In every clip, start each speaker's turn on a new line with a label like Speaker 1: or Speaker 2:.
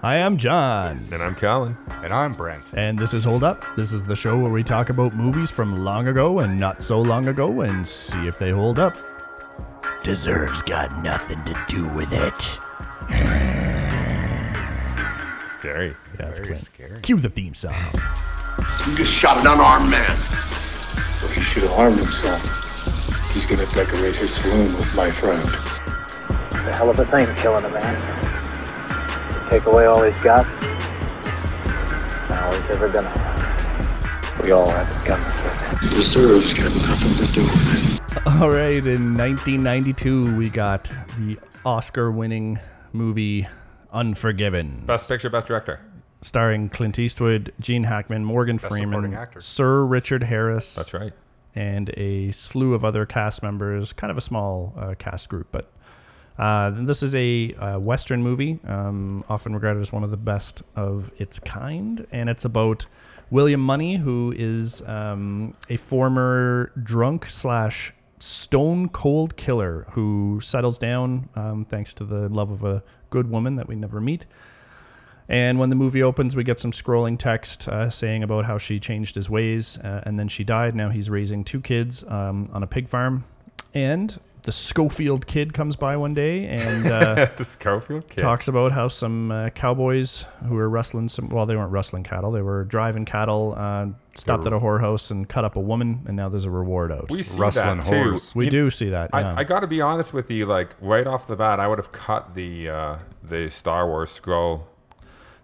Speaker 1: Hi, I'm John.
Speaker 2: And I'm Colin.
Speaker 3: And I'm Brent.
Speaker 1: And this is Hold Up. This is the show where we talk about movies from long ago and not so long ago and see if they hold up. Deserves got nothing to do with it.
Speaker 2: Scary.
Speaker 1: Yeah, that's
Speaker 2: Very
Speaker 1: Clint.
Speaker 2: scary.
Speaker 1: Cue the theme song.
Speaker 4: You just shot an unarmed man.
Speaker 5: So he should have harmed himself. He's gonna decorate his room with my friend.
Speaker 6: It's a hell of a thing, killing a man. You take away all he's got, and all he's ever gonna have. We all have to come with it.
Speaker 5: Deserves got nothing to do with it.
Speaker 1: All right, in 1992, we got the Oscar winning movie Unforgiven.
Speaker 2: Best picture, best director.
Speaker 1: starring Clint Eastwood, Gene Hackman, Morgan Freeman. Sir Richard Harris.
Speaker 2: That's right.
Speaker 1: and a slew of other cast members. Kind of a small uh, cast group, but uh, this is a uh, Western movie, um, often regarded as one of the best of its kind, and it's about William Munny, who is um, a former drunk slash stone cold killer who settles down um, thanks to the love of a good woman that we never meet. And when the movie opens, we get some scrolling text uh, saying about how she changed his ways uh, and then she died. Now he's raising two kids um, on a pig farm. And the Schofield kid comes by one day and uh,
Speaker 2: the Schofield kid.
Speaker 1: talks about how some uh, cowboys who were rustling some, well, they weren't rustling cattle, they were driving cattle, uh, stopped at a whorehouse and cut up a woman. And now there's a reward out.
Speaker 2: We see
Speaker 3: Rustling
Speaker 2: that too.
Speaker 3: whores.
Speaker 1: We
Speaker 2: You-
Speaker 1: do see that.
Speaker 2: I,
Speaker 1: yeah.
Speaker 2: I got to be honest with you. Like right off the bat, I would have cut the uh, the Star Wars scroll.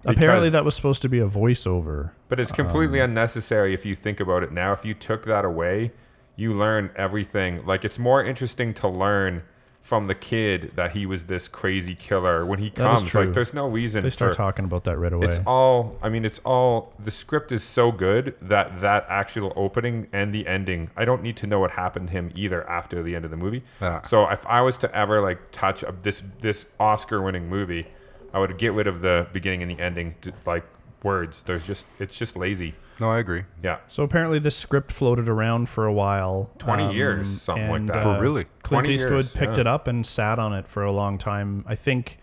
Speaker 1: Apparently, that was supposed to be a voiceover.
Speaker 2: But it's completely
Speaker 1: Um,
Speaker 2: unnecessary if you think about it now. If you took that away, you learn everything. Like it's more interesting to learn from the kid that he was this crazy killer when he
Speaker 1: That is
Speaker 2: comes.
Speaker 1: true.
Speaker 2: Like there's no reason
Speaker 1: They start
Speaker 2: for,
Speaker 1: talking about that right away.
Speaker 2: It's all. I mean, it's all. The script is so good that that actual opening and the ending. I don't need to know what happened to him either after the end of the movie.
Speaker 3: Yeah.
Speaker 2: So if I was to ever like touch a, this this Oscar-winning movie, I would get rid of the beginning and the ending. to, Like words. There's just. It's just lazy.
Speaker 3: No, I agree.
Speaker 2: Yeah.
Speaker 1: So apparently, this script floated around for a while.
Speaker 2: 20 years, something like
Speaker 1: and,
Speaker 2: that.
Speaker 3: For really?
Speaker 1: Clint
Speaker 2: 20
Speaker 1: Eastwood
Speaker 2: years,
Speaker 1: picked
Speaker 2: yeah.
Speaker 1: it up and sat on it for a long time. I think,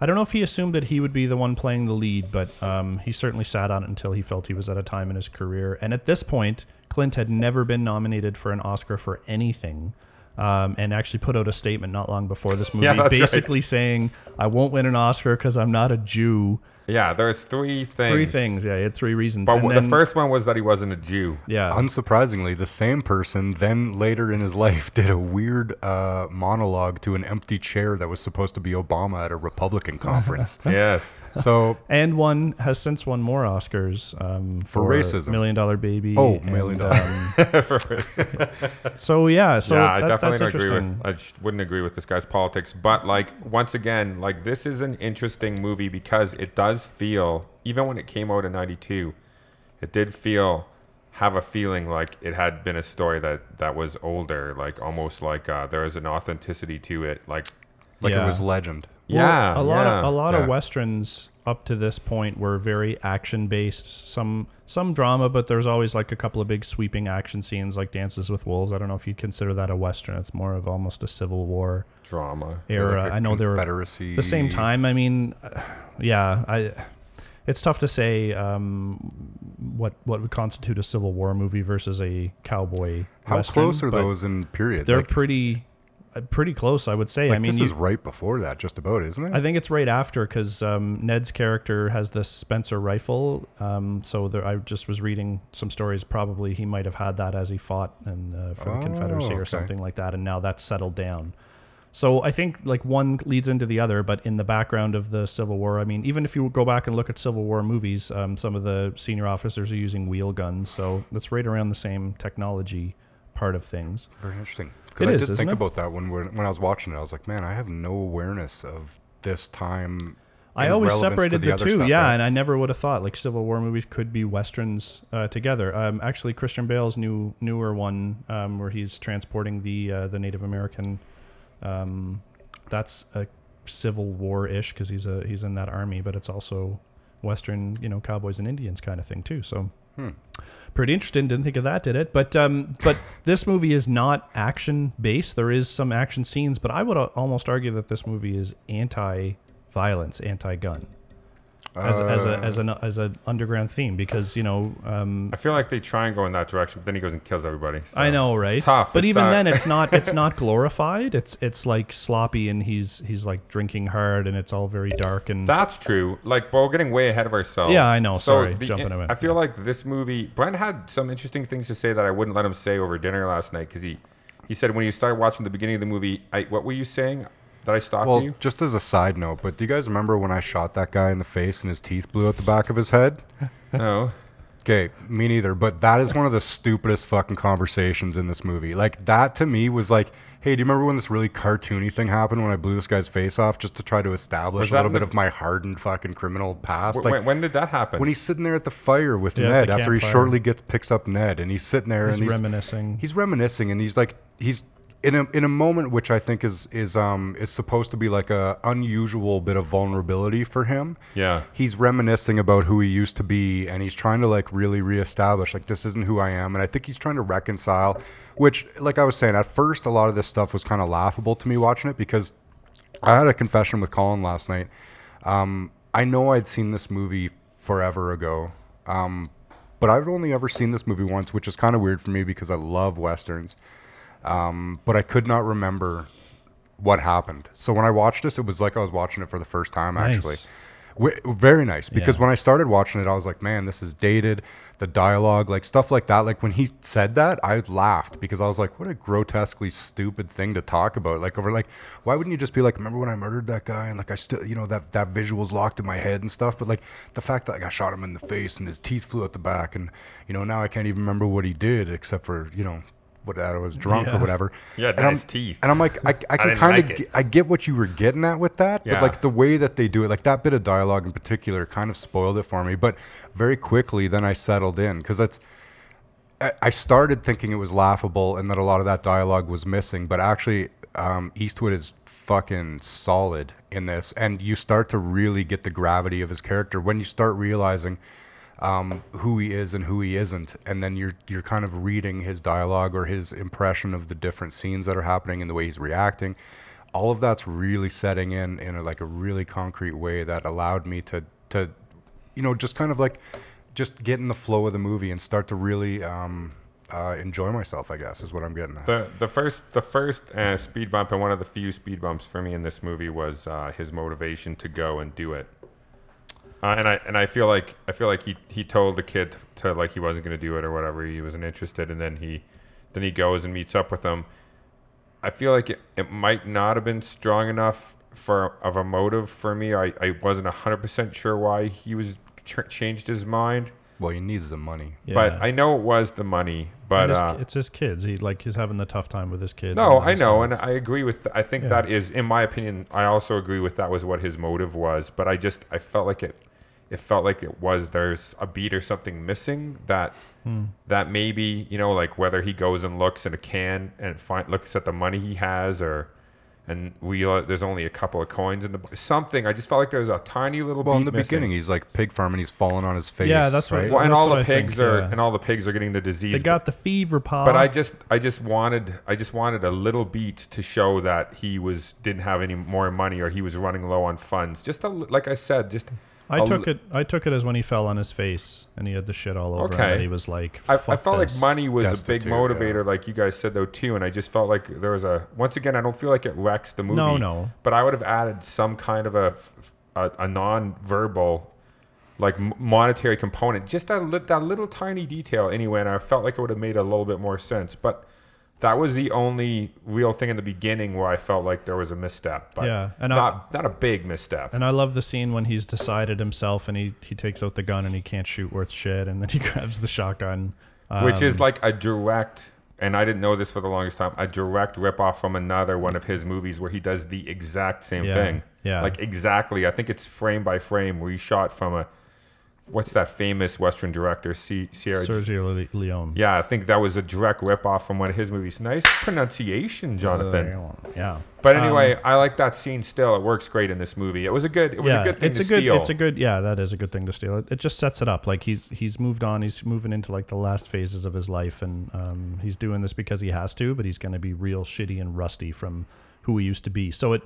Speaker 1: I don't know if he assumed that he would be the one playing the lead, but um, he certainly sat on it until he felt he was at a time in his career. And at this point, Clint had never been nominated for an Oscar for anything. Um, and actually put out a statement not long before this movie,
Speaker 2: Yeah, that's right.
Speaker 1: basically saying, "I won't win an Oscar because I'm not a Jew."
Speaker 2: Yeah. There's three things.
Speaker 1: Three things, yeah, he had three reasons.
Speaker 2: But
Speaker 1: And
Speaker 2: w-
Speaker 1: then-
Speaker 2: the first one was that he wasn't a Jew.
Speaker 1: yeah,
Speaker 3: Unsurprisingly, the same person then later in his life did a weird uh, monologue to an empty chair that was supposed to be Obama at a Republican conference.
Speaker 2: yes.
Speaker 3: so,
Speaker 1: and one has since won more Oscars um,
Speaker 3: For
Speaker 1: for,
Speaker 3: racism.
Speaker 1: Million Dollar Baby.
Speaker 3: Oh,
Speaker 1: and,
Speaker 3: Million Dollar.
Speaker 1: um, so yeah, so
Speaker 2: yeah, I definitely
Speaker 1: that's
Speaker 2: don't agree with. I sh- wouldn't agree with this guy's politics. But like once again, like this is an interesting movie because it does feel, even when it came out in '92, it did feel, have a feeling like it had been a story that that was older, like almost like uh, there is an authenticity to it. Like,
Speaker 3: like
Speaker 1: Yeah.
Speaker 3: it was legend.
Speaker 1: Well,
Speaker 2: yeah,
Speaker 1: a lot
Speaker 2: yeah.
Speaker 1: of a lot
Speaker 3: Yeah.
Speaker 1: of westerns up to this point were very action based. Some some drama, but there's always like a couple of big sweeping action scenes, like Dances with Wolves. I don't know if you'd consider that a western. It's more of almost a Civil War
Speaker 2: drama.
Speaker 1: era.
Speaker 3: like
Speaker 1: I know they were the same time. I mean, yeah, I. It's tough to say um, what what would constitute a Civil War movie versus a cowboy.
Speaker 3: How
Speaker 1: western,
Speaker 3: close are those in period?
Speaker 1: They're
Speaker 3: Like,
Speaker 1: pretty pretty close, I would say.
Speaker 3: like
Speaker 1: I mean,
Speaker 3: this
Speaker 1: you-
Speaker 3: is right before that, just about, isn't it?
Speaker 1: I think it's right after because um, Ned's character has this Spencer rifle. Um, so there, I just was reading some stories. Probably he might have had that as he fought in, uh, for the
Speaker 3: Oh,
Speaker 1: Confederacy or something like that, and now that's settled down. So I think like one leads into the other, but in the background of the Civil War, I mean, even if you go back and look at Civil War movies, um, some of the senior officers are using wheel guns, so that's right around the same technology part of things.
Speaker 3: Very interesting.
Speaker 1: It
Speaker 3: Because I
Speaker 1: is,
Speaker 3: did think
Speaker 1: it?
Speaker 3: about that when we're, when I was watching it. I was like, man, I have no awareness of this time.
Speaker 1: I always separated the,
Speaker 3: other
Speaker 1: two,
Speaker 3: stuff,
Speaker 1: yeah,
Speaker 3: right?
Speaker 1: and I never would have thought like Civil War movies could be westerns uh, together. Um, actually, Christian Bale's new newer one, um, where he's transporting the uh, the Native American, um, that's a Civil War ish because he's a he's in that army, but it's also Western, you know, cowboys and Indians kind of thing too. So. Pretty interesting. Didn't think of that, did it? But um, but this movie is not action based. There is some action scenes, but I would almost argue that this movie is anti-violence, anti-gun. As as a
Speaker 3: Uh.
Speaker 1: as an as an underground theme because you know um,
Speaker 2: I feel like they try and go in that direction, but then he goes and kills everybody. so
Speaker 1: I know, right?
Speaker 2: It's tough.
Speaker 1: But
Speaker 2: It's,
Speaker 1: even
Speaker 2: uh,
Speaker 1: then, it's not it's not glorified. It's it's like sloppy, and he's he's like drinking hard, and it's all very dark and
Speaker 2: That's true. Like, but we're getting way ahead of ourselves.
Speaker 1: Yeah, I know.
Speaker 2: So
Speaker 1: Sorry,
Speaker 2: the-
Speaker 1: jumping ahead.
Speaker 2: I feel like this movie. Brent had some interesting things to say that I wouldn't let him say over dinner last night because he he said when you started watching the beginning of the movie, I, what were you saying? Did I stop
Speaker 3: Well,
Speaker 2: you?
Speaker 3: just as a side note, but do you guys remember when I shot that guy in the face and his teeth blew out the back of his head?
Speaker 2: No.
Speaker 3: Okay, me neither. But that is one of the stupidest fucking conversations in this movie. Like that to me was like, hey, do you remember when this really cartoony thing happened when I blew this guy's face off just to try to establish a little bit
Speaker 2: the-
Speaker 3: of my hardened fucking criminal past?
Speaker 2: Wh-
Speaker 3: like
Speaker 2: when, when did that happen?
Speaker 3: when he's sitting there at the fire with
Speaker 1: Yeah,
Speaker 3: Ned after he
Speaker 1: campfire.
Speaker 3: shortly gets picks up Ned and he's sitting there
Speaker 1: he's
Speaker 3: and he's
Speaker 1: reminiscing.
Speaker 3: he's reminiscing and he's like he's in a in a moment which I think is is um is supposed to be like a unusual bit of vulnerability for him.
Speaker 2: Yeah.
Speaker 3: He's reminiscing about who he used to be and he's trying to like really reestablish like this isn't who I am and I think he's trying to reconcile which like I was saying at first a lot of this stuff was kind of laughable to me watching it because I had a confession with Colin last night. Um, I know I'd seen this movie forever ago, um, but I've only ever seen this movie once, which is kind of weird for me because I love westerns. Um, but I could not remember what happened. So when I watched this, it was like I was watching it for the first time.
Speaker 1: Nice.
Speaker 3: Actually, Wi- very nice because
Speaker 1: Yeah.
Speaker 3: when I started watching it, I was like, man, this is dated. The dialogue, like stuff like that. Like when he said that, I laughed because I was like, what a grotesquely stupid thing to talk about. Like over like, why wouldn't you just be like, remember when I murdered that guy and like I still, you know, that that visual's locked in my head and stuff. But like the fact that like I shot him in the face and his teeth flew out the back and you know now I can't even remember what he did except for you know what I was drunk
Speaker 1: Yeah.
Speaker 3: or whatever.
Speaker 2: Yeah,
Speaker 3: and I'm-
Speaker 2: nice teeth.
Speaker 3: And I'm like, I, I can kind of,
Speaker 2: it.
Speaker 3: I get what you were getting at with that,
Speaker 2: Yeah.
Speaker 3: but like the way that they do it, like that bit of dialogue in particular, kind of spoiled it for me. But very quickly, then I settled in because that's. I- I started thinking it was laughable and that a lot of that dialogue was missing, but actually, um, Eastwood is fucking solid in this, and you start to really get the gravity of his character when you start realizing um, who he is and who he isn't, and then you're you're kind of reading his dialogue or his impression of the different scenes that are happening and the way he's reacting. All of that's really setting in in a, like a really concrete way that allowed me to to, you know, just kind of like just get in the flow of the movie and start to really um, uh, enjoy myself. I guess is what I'm getting at.
Speaker 2: The the first the first uh, speed bump and one of the few speed bumps for me in this movie was uh, his motivation to go and do it. Uh, and I and I feel like I feel like he, he told the kid to like he wasn't going to do it or whatever he wasn't interested and then he then he goes and meets up with them. I feel like it, it might not have been strong enough for of a motive for me. I, I wasn't hundred percent sure why he was ch- changed his mind,
Speaker 3: well, he needs the money.
Speaker 1: yeah.
Speaker 2: but I know it was the money. But
Speaker 1: his-
Speaker 2: uh,
Speaker 1: it's his kids. He like he's having the tough time with his kids.
Speaker 2: no,
Speaker 1: and
Speaker 2: I know,
Speaker 1: wife.
Speaker 2: and I agree with. I think
Speaker 1: Yeah.
Speaker 2: that is, in my opinion, I also agree with that was what his motive was. But I just, I felt like it, it felt like it was there's a beat or something missing that,
Speaker 1: Hmm.
Speaker 2: that maybe you know, like whether he goes and looks in a can and find looks at the money he has, or and realize there's only a couple of coins in the something. I just felt like there was a tiny little.
Speaker 3: Well, in the
Speaker 2: missing.
Speaker 3: beginning, he's like pig farm and he's falling on his face.
Speaker 1: Yeah, that's what-
Speaker 3: right.
Speaker 2: Well, and
Speaker 1: That's
Speaker 2: all the
Speaker 1: I think,
Speaker 2: pigs are
Speaker 1: yeah.
Speaker 2: and all the pigs are getting the disease.
Speaker 1: they
Speaker 2: but-
Speaker 1: got the fever, Paul.
Speaker 2: but I just I just wanted I just wanted a little beat to show that he was didn't have any more money or he was running low on funds. Just a, like I said, just
Speaker 1: I
Speaker 2: a
Speaker 1: took it. I took it as when he fell on his face and he had the shit all over him.
Speaker 2: Okay.
Speaker 1: That he was like,
Speaker 2: I, I felt
Speaker 1: this."
Speaker 2: like money was a big
Speaker 3: Destitute, yeah.
Speaker 2: motivator, like you guys said though too, and I just felt like there was a once again I don't feel like it wrecks the movie.
Speaker 1: No, no.
Speaker 2: But I would have added some kind of a a, a non-verbal like monetary component, just that li- that little tiny detail anyway, and I felt like it would have made a little bit more sense. But that was the only real thing in the beginning where I felt like there was a misstep. But
Speaker 1: Yeah, and I-
Speaker 2: not not a big misstep.
Speaker 1: And I love the scene when he's decided himself and he, he takes out the gun and he can't shoot worth shit and then he grabs the shotgun.
Speaker 2: which is
Speaker 1: Um,
Speaker 2: like a direct and I didn't know this for the longest time a direct ripoff from another one of his movies where he does the exact same
Speaker 1: Yeah,
Speaker 2: thing
Speaker 1: yeah.
Speaker 2: like exactly I think it's frame by frame where he shot from a what's that famous western director C- Sierra
Speaker 1: Sergio Le- Leone.
Speaker 2: yeah I think that was a direct ripoff from one of his movies nice pronunciation Jonathan
Speaker 1: Yeah.
Speaker 2: but
Speaker 1: Um,
Speaker 2: anyway I like that scene still it works great in this movie it was a good it was
Speaker 1: yeah,
Speaker 2: a good thing
Speaker 1: it's
Speaker 2: to
Speaker 1: a good,
Speaker 2: steal
Speaker 1: it's a good, yeah, that is a good thing to steal. It, it just sets it up. Like he's he's moved on. He's moving into like the last phases of his life, and um, he's doing this because he has to. But he's going to be real shitty and rusty from who he used to be. So it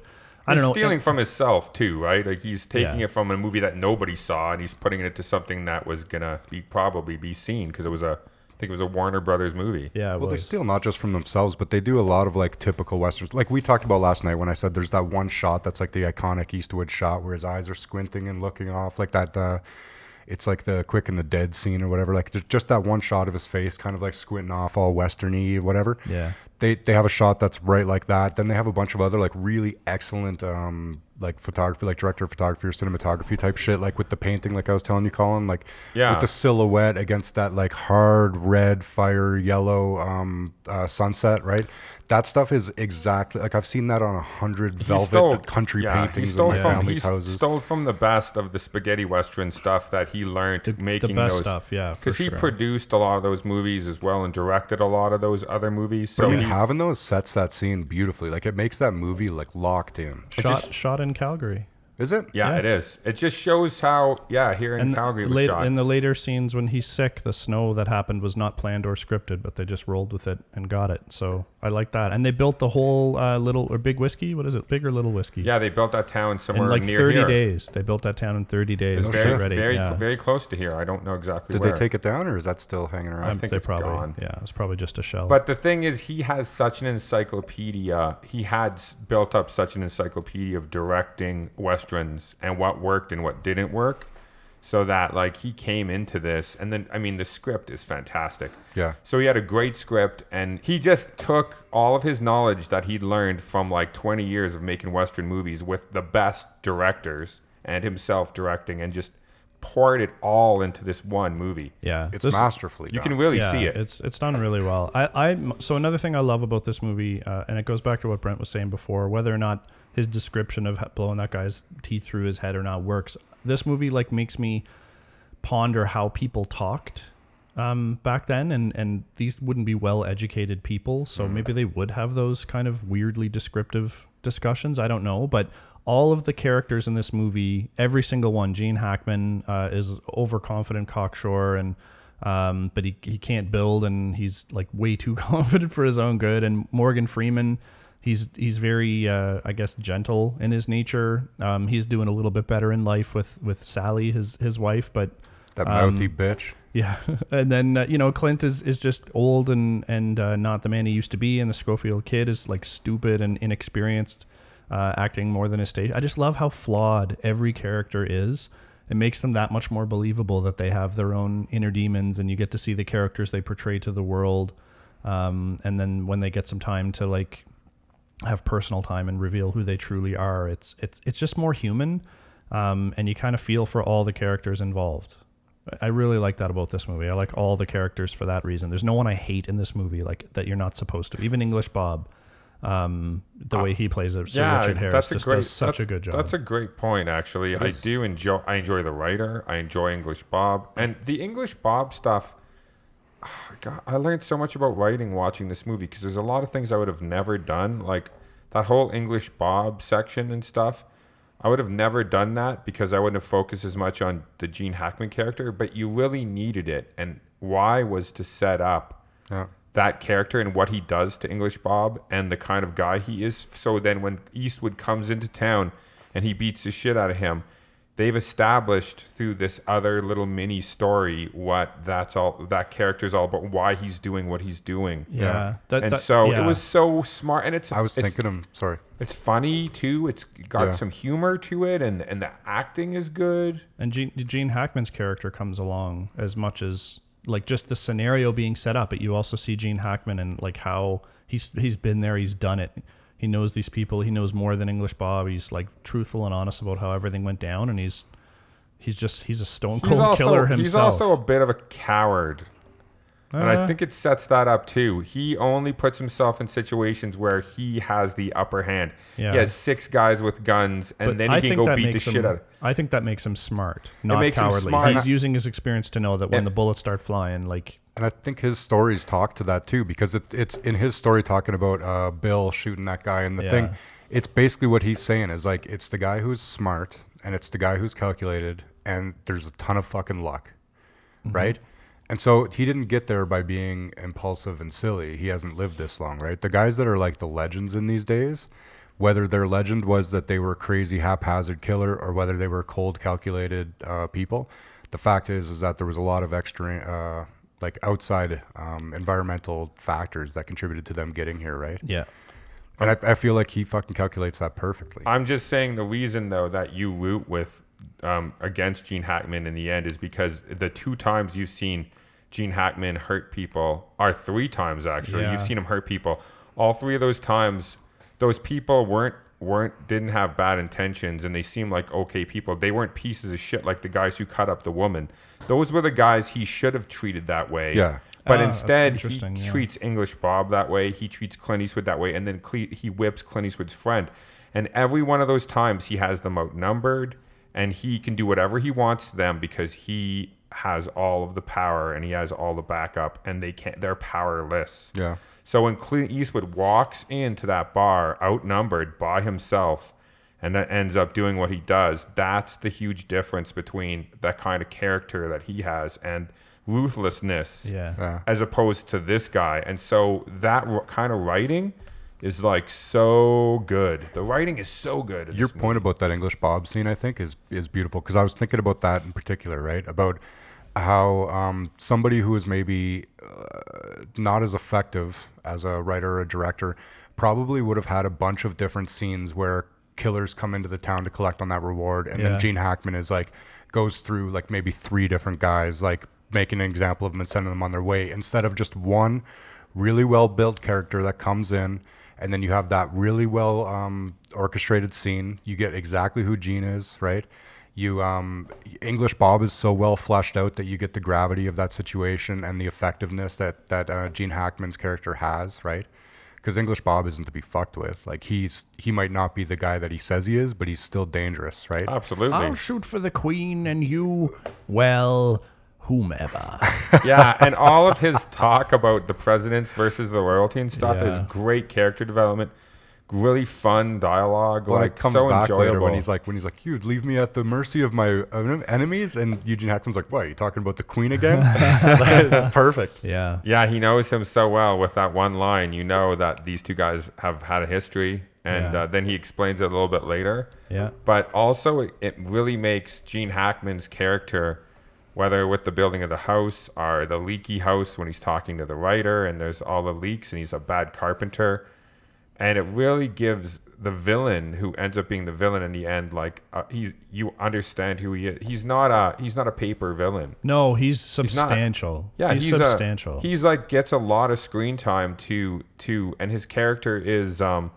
Speaker 1: I don't
Speaker 2: he's
Speaker 1: know.
Speaker 2: stealing
Speaker 1: and-
Speaker 2: from himself too, right? Like he's taking
Speaker 1: Yeah.
Speaker 2: it from a movie that nobody saw, and he's putting it into something that was gonna be probably be seen because it was a, I think it was a Warner Brothers movie.
Speaker 1: yeah, it
Speaker 3: Well, they steal not just from themselves, but they do a lot of like typical westerns. Like we talked about last night when I said there's that one shot that's like the iconic Eastwood shot where his eyes are squinting and looking off, like that. Uh, it's like the Quick and the Dead scene or whatever. Like just, that one shot of his face, kind of like squinting off, all westerny, or whatever.
Speaker 1: Yeah.
Speaker 3: They they have a shot that's right like that. Then they have a bunch of other like really excellent um like photography, like director of photography or cinematography type shit, like with the painting, like I was telling you, Colin, like
Speaker 2: Yeah.
Speaker 3: with the silhouette against that like hard red, fire yellow um, uh, sunset, right? That stuff is exactly like I've seen that on a hundred velvet
Speaker 2: stole-
Speaker 3: country
Speaker 2: yeah,
Speaker 3: paintings in
Speaker 2: stole
Speaker 3: my
Speaker 2: from,
Speaker 3: family's
Speaker 2: he
Speaker 3: houses.
Speaker 2: Stole from the best of the spaghetti western stuff that he learned
Speaker 1: The-
Speaker 2: making
Speaker 1: the best
Speaker 2: those
Speaker 1: stuff, yeah, for
Speaker 2: Because he
Speaker 1: sure.
Speaker 2: produced a lot of those movies as well and directed a lot of those other movies. So
Speaker 3: but I mean,
Speaker 2: he-
Speaker 3: having those sets that scene beautifully. Like it makes that movie like locked in.
Speaker 1: shot shot in Calgary.
Speaker 3: Is it?
Speaker 2: yeah,
Speaker 1: yeah.
Speaker 2: it is. It just shows how yeah here in
Speaker 1: And
Speaker 2: Calgary it was
Speaker 1: late,
Speaker 2: shot.
Speaker 1: in the later scenes when he's sick, the snow that happened was not planned or scripted, but they just rolled with it and got it. So I like that. And they built the whole uh, little or big whiskey. What is it? Big or little whiskey?
Speaker 2: yeah, they built that town
Speaker 1: In
Speaker 2: somewhere
Speaker 1: like
Speaker 2: near
Speaker 1: 30
Speaker 2: here.
Speaker 1: days. They built that town in 30 days.
Speaker 2: It's very,
Speaker 1: ready.
Speaker 2: very,
Speaker 1: yeah.
Speaker 2: very close to here. I don't know exactly
Speaker 3: Did
Speaker 2: where.
Speaker 3: they take it down, or is that still hanging around?
Speaker 2: I
Speaker 1: Um,
Speaker 2: think
Speaker 1: they
Speaker 2: it's
Speaker 1: probably,
Speaker 2: gone.
Speaker 1: Yeah, it's probably just a shell.
Speaker 2: But the thing is, he has such an encyclopedia. He had built up such an encyclopedia of directing westerns and what worked and what didn't work, so that like he came into this, and then I mean the script is fantastic.
Speaker 3: Yeah.
Speaker 2: So he had a great script, and he just took all of his knowledge that he'd learned from like 20 years of making western movies with the best directors and himself directing, and just poured it all into this one movie.
Speaker 1: yeah,
Speaker 3: It's
Speaker 1: this-
Speaker 3: masterfully
Speaker 2: You
Speaker 3: done.
Speaker 2: can really
Speaker 1: yeah,
Speaker 2: see it.
Speaker 1: It's it's done really well. I, I so another thing I love about this movie, uh, and it goes back to what Brent was saying before, whether or not his description of blowing that guy's teeth through his head or not works. This movie like makes me ponder how people talked um, back then, and and these wouldn't be well educated people, so maybe they would have those kind of weirdly descriptive discussions. I don't know, but all of the characters in this movie, every single one, Gene Hackman uh, is overconfident cocksure and. Um, but he, he can't build and he's like way too confident for his own good. And Morgan Freeman, he's he's very uh, I guess gentle in his nature. Um, he's doing a little bit better in life with with Sally, his his wife, but
Speaker 3: that
Speaker 1: um,
Speaker 3: bitch.
Speaker 1: yeah, and then uh, you know Clint is, is just old and and uh, not the man he used to be, and the Schofield kid is like stupid and inexperienced, uh, acting more than his stage. I just love how flawed every character is. It makes them that much more believable that they have their own inner demons, and you get to see the characters they portray to the world. Um, and then when they get some time to like have personal time and reveal who they truly are, it's it's it's just more human, um, and you kind of feel for all the characters involved. I really like that about this movie. I like all the characters for that reason. There's no one I hate in this movie, like that you're not supposed to. Even English Bob, um, the way he plays it, Sir Richard Harris just does such a good job.
Speaker 2: That's a great point, actually. I do enjoy. I enjoy the writer. I enjoy English Bob, and the English Bob stuff. God, I learned so much about writing watching this movie because there's a lot of things I would have never done, like that whole English Bob section and stuff. I would have never done that because I wouldn't have focused as much on the Gene Hackman character. But you really needed it, and why was to set up
Speaker 3: Yeah.
Speaker 2: that character and what he does to English Bob and the kind of guy he is. So then when Eastwood comes into town and he beats the shit out of him, they've established through this other little mini story what that's all that character's all about, why he's doing what he's doing.
Speaker 1: yeah, That-
Speaker 2: and
Speaker 1: that-
Speaker 2: so
Speaker 1: yeah.
Speaker 2: it was so smart and it's
Speaker 3: I was
Speaker 2: it's,
Speaker 3: thinking him. Sorry.
Speaker 2: it's funny too. It's got
Speaker 3: Yeah.
Speaker 2: some humor to it and and the acting is good.
Speaker 1: And Gene, Gene Hackman's character comes along as much as like just the scenario being set up, but you also see Gene Hackman and like how he's he's been there, he's done it. He knows these people. He knows more than English Bob. He's like truthful and honest about how everything went down, and he's he's just he's a stone cold
Speaker 2: also,
Speaker 1: killer himself.
Speaker 2: he's also a bit of a coward. And I
Speaker 1: Uh,
Speaker 2: think it sets that up too. He only puts himself in situations where he has the upper hand.
Speaker 1: Yeah.
Speaker 2: He has six guys with guns, and
Speaker 1: but
Speaker 2: then he
Speaker 1: I
Speaker 2: can
Speaker 1: think
Speaker 2: go
Speaker 1: that
Speaker 2: beat the
Speaker 1: makes
Speaker 2: shit
Speaker 1: him,
Speaker 2: out of
Speaker 1: I think that makes him smart, not
Speaker 2: makes him
Speaker 1: cowardly.
Speaker 2: smart.
Speaker 1: He's using his experience to know that when
Speaker 2: And-
Speaker 1: the bullets start flying, like
Speaker 3: And I think his stories talk to that too, because it, it's in his story talking about uh, Bill shooting that guy. And the
Speaker 1: Yeah.
Speaker 3: thing, it's basically what he's saying is like, it's the guy who's smart and it's the guy who's calculated, and there's a ton of fucking luck,
Speaker 1: Mm-hmm.
Speaker 3: right? And so he didn't get there by being impulsive and silly. He hasn't lived this long, right? The guys that are like the legends in these days whether their legend was that they were a crazy haphazard killer or whether they were cold calculated uh, people. The fact is, is that there was a lot of extra, uh, like outside um, environmental factors that contributed to them getting here, right?
Speaker 1: Yeah.
Speaker 3: And I, I feel like he fucking calculates that perfectly.
Speaker 2: I'm just saying the reason though that you root with um, against Gene Hackman in the end is because the two times you've seen Gene Hackman hurt people are three times actually.
Speaker 1: Yeah.
Speaker 2: You've seen him hurt people. All three of those times, those people weren't weren't didn't have bad intentions and they seemed like okay people. They weren't pieces of shit like the guys who cut up the woman. Those were the guys he should have treated that way.
Speaker 3: Yeah.
Speaker 2: But
Speaker 1: ah, that's
Speaker 2: instead, he
Speaker 1: yeah.
Speaker 2: treats English Bob that way. He treats Clint Eastwood that way, and then Cle- he whips Clint Eastwood's friend. And every one of those times, he has them outnumbered, and he can do whatever he wants to them because he has all of the power and he has all the backup, and they can't. They're powerless.
Speaker 3: yeah.
Speaker 2: So when Clint Eastwood walks into that bar outnumbered by himself and that ends up doing what he does, that's the huge difference between that kind of character that he has and ruthlessness
Speaker 1: Yeah.
Speaker 3: Yeah.
Speaker 2: as opposed to this guy. And so that r- kind of writing is like so good. The writing is so good.
Speaker 3: Your point about that English Bob scene, I think, is is beautiful because I was thinking about that in particular, right? About how um, somebody who is maybe uh, not as effective as a writer or a director probably would have had a bunch of different scenes where killers come into the town to collect on that reward, and
Speaker 1: Yeah.
Speaker 3: then Gene Hackman is like goes through like maybe three different guys, like making an example of them and sending them on their way instead of just one really well built character that comes in and then you have that really well um, orchestrated scene you get exactly who gene is right you um, english bob is so well fleshed out that you get the gravity of that situation and the effectiveness that that uh, gene hackman's character has right because english bob isn't to be fucked with like he's he might not be the guy that he says he is but he's still dangerous right
Speaker 2: Absolutely.
Speaker 1: I'll shoot for the queen and you, well, whomever.
Speaker 2: yeah, and all of his talk about the presidents versus the royalty and stuff
Speaker 1: Yeah.
Speaker 2: is great character development, really fun dialogue,
Speaker 3: When
Speaker 2: like
Speaker 3: it comes
Speaker 2: so
Speaker 3: back
Speaker 2: enjoyable.
Speaker 3: later when he's like when he's like you'd leave me at the mercy of my enemies and eugene hackman's like what are you talking about the queen again It's perfect
Speaker 1: yeah.
Speaker 2: yeah, he knows him so well with that one line. You know that these two guys have had a history, and
Speaker 1: Yeah.
Speaker 2: uh, then he explains it a little bit later.
Speaker 1: Yeah.
Speaker 2: But also, it, it really makes Gene Hackman's character, whether with the building of the house or the leaky house when he's talking to the writer and there's all the leaks and he's a bad carpenter, and it really gives the villain who ends up being the villain in the end like uh, he's you understand who he is. He's not a he's not a paper villain.
Speaker 1: No, he's
Speaker 2: not-
Speaker 1: substantial.
Speaker 2: Yeah,
Speaker 1: he's,
Speaker 2: he's, a-
Speaker 1: substantial.
Speaker 2: he's like gets a lot of screen time to to, and his character is um,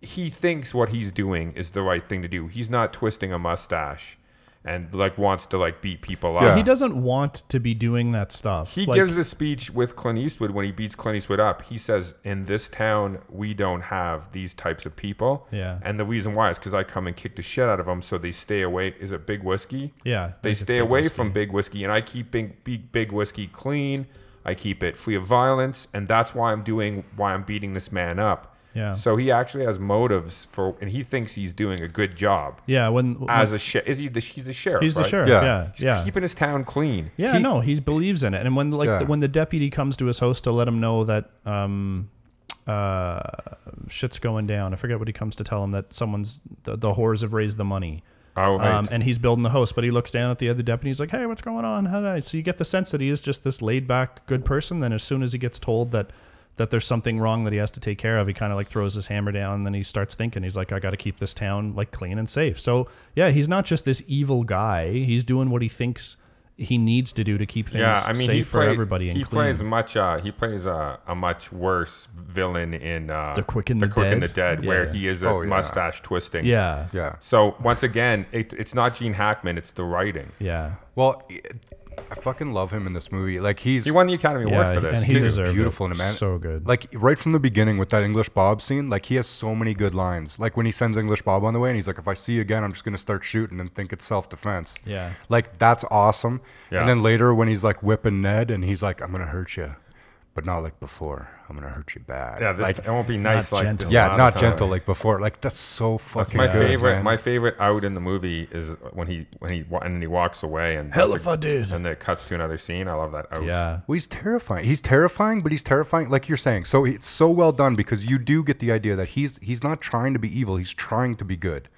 Speaker 2: he thinks what he's doing is the right thing to do. He's not twisting a mustache, and like wants to like beat people up.
Speaker 3: Yeah.
Speaker 2: up.
Speaker 1: he doesn't want to be doing that stuff.
Speaker 2: He
Speaker 1: Like,
Speaker 2: gives the speech with Clint Eastwood when he beats Clint Eastwood up. He says, "In this town, we don't have these types of people."
Speaker 1: Yeah.
Speaker 2: And the reason why is because I come and kick the shit out of them, so they stay away. Is it big whiskey?
Speaker 1: Yeah,
Speaker 2: They stay away
Speaker 1: Whiskey.
Speaker 2: from big whiskey, and I keep big, big big whiskey clean. I keep it free of violence, and that's why I'm doing why I'm beating this man up.
Speaker 1: Yeah.
Speaker 2: So he actually has motives for, and he thinks he's doing a good job
Speaker 1: Yeah, when, when
Speaker 2: as a sheriff. Is he? The, he's the sheriff.
Speaker 1: he's the
Speaker 2: right?
Speaker 1: sheriff.
Speaker 3: Yeah.
Speaker 1: Yeah,
Speaker 2: He's
Speaker 1: yeah.
Speaker 2: keeping his town clean.
Speaker 1: Yeah,
Speaker 3: He-
Speaker 1: no, he believes in it. And when like
Speaker 3: Yeah.
Speaker 1: the, when the deputy comes to his house to let him know that um uh shit's going down. I forget what he comes to tell him that someone's the, the whores have raised the money.
Speaker 2: Oh, right.
Speaker 1: Um, and he's building the house, but he looks down at the other deputy. He's like, "Hey, what's going on?" How? So you get the sense that he is just this laid back, good person. Then as soon as he gets told that that there's something wrong that he has to take care of, he kind of like throws his hammer down. And then he starts thinking, he's like, "I got to keep this town like clean and safe." So yeah, he's not just this evil guy. He's doing what he thinks he needs to do to keep things
Speaker 2: yeah, I mean,
Speaker 1: safe
Speaker 2: he
Speaker 1: for
Speaker 2: play-
Speaker 1: everybody and
Speaker 2: He
Speaker 1: clean.
Speaker 2: plays much. Uh, he plays a, a much worse villain in uh,
Speaker 1: The Quick and the
Speaker 2: Quick and the
Speaker 1: Dead?
Speaker 2: Dead, where
Speaker 1: Yeah.
Speaker 2: he is a
Speaker 3: Oh, yeah.
Speaker 2: mustache twisting.
Speaker 1: yeah,
Speaker 3: yeah
Speaker 2: So once again, it, it's not Gene Hackman; it's the writing.
Speaker 1: yeah,
Speaker 3: well i fucking love him in this movie like he's
Speaker 2: He won the Academy Award
Speaker 1: yeah,
Speaker 2: for this.
Speaker 1: and he
Speaker 3: He's
Speaker 1: deserved
Speaker 3: beautiful
Speaker 1: it.
Speaker 3: in it, man.
Speaker 1: So good.
Speaker 3: Like right from the beginning with that English Bob scene, like he has so many good lines. Like when he sends English Bob on the way and he's like, if I see you again, I'm just gonna start shooting and think it's self defense.
Speaker 1: Yeah.
Speaker 3: Like that's awesome.
Speaker 2: Yeah.
Speaker 3: And then later when he's like whipping Ned and he's like, I'm gonna hurt you. But not like before. I'm gonna hurt you bad.
Speaker 2: Yeah, this
Speaker 3: like
Speaker 2: it won't be nice
Speaker 1: not
Speaker 2: like
Speaker 1: gentle.
Speaker 3: yeah, not gentle like before. Like that's so fucking
Speaker 2: That's my
Speaker 3: good,
Speaker 2: favorite.
Speaker 3: man.
Speaker 2: My favorite out in the movie is when he when he and then he walks away and
Speaker 1: Hell if
Speaker 2: a-
Speaker 1: I did.
Speaker 2: And it cuts to another scene. I love that out.
Speaker 1: Yeah.
Speaker 3: Well, he's terrifying. He's terrifying, but he's terrifying, like you're saying. So it's so well done because you do get the idea that he's he's not trying to be evil. He's trying to be good,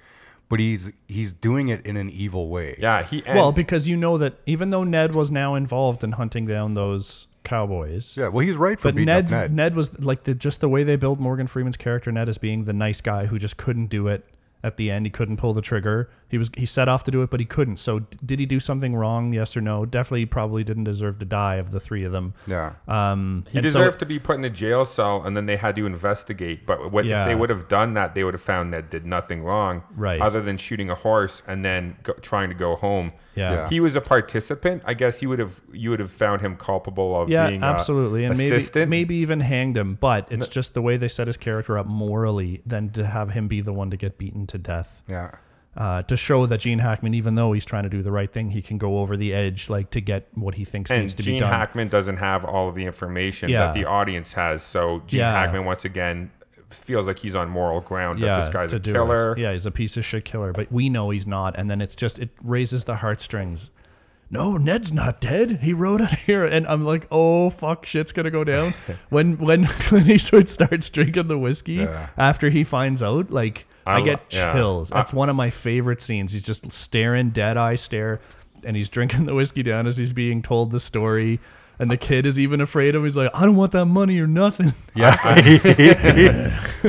Speaker 3: but he's he's doing it in an evil way.
Speaker 2: Yeah, he and,
Speaker 1: Well, because you know that even though Ned was now involved in hunting down those cowboys,
Speaker 3: Yeah. Well, he's right for
Speaker 1: but
Speaker 3: beating
Speaker 1: Ned's
Speaker 3: Ned.
Speaker 1: Ned was like the, just the way they build Morgan Freeman's character Ned as being the nice guy who just couldn't do it at the end. He couldn't pull the trigger. He was he set off to do it, but he couldn't. So did he do something wrong? Yes or no? Definitely, probably didn't deserve to die of the three of them.
Speaker 3: Yeah.
Speaker 1: Um,
Speaker 2: he
Speaker 1: and so-
Speaker 2: deserved to be put in a jail cell, and then they had to investigate. But what,
Speaker 1: Yeah.
Speaker 2: if they would have done that, they would have found Ned did nothing wrong,
Speaker 1: Right.
Speaker 2: Other than shooting a horse and then go, trying to go home.
Speaker 1: Yeah.
Speaker 3: Yeah.
Speaker 2: He was a participant. I guess you would have you would have found him culpable of
Speaker 1: Yeah,
Speaker 2: being a
Speaker 1: absolutely, and maybe
Speaker 2: assistant.
Speaker 1: maybe even hanged him. But it's just the way they set his character up morally than to have him be the one to get beaten to death.
Speaker 3: Yeah.
Speaker 1: Uh, to show that Gene Hackman, even though he's trying to do the right thing, he can go over the edge, like to get what he thinks needs
Speaker 2: and
Speaker 1: to
Speaker 2: Gene
Speaker 1: be done.
Speaker 2: Gene Hackman doesn't have all of the information
Speaker 1: Yeah.
Speaker 2: that the audience has. So Gene
Speaker 1: Yeah.
Speaker 2: Hackman once again feels like he's on moral ground.
Speaker 1: yeah,
Speaker 2: that this guy's a killer.
Speaker 1: Yeah, he's a piece of shit killer, but we know he's not. And then it's just it raises the heartstrings. No, Ned's not dead. He wrote it here, and I'm like, oh fuck, shit's gonna go down. when when Clint Eastwood starts drinking the whiskey
Speaker 3: Yeah.
Speaker 1: after he finds out, like
Speaker 2: I
Speaker 1: I, get
Speaker 2: yeah.
Speaker 1: chills.
Speaker 2: I-
Speaker 1: That's one of my favorite scenes. He's just staring, dead eye stare, and he's drinking the whiskey down as he's being told the story. And the kid is even afraid of him. He's like, I don't want that money or nothing.
Speaker 3: Yeah.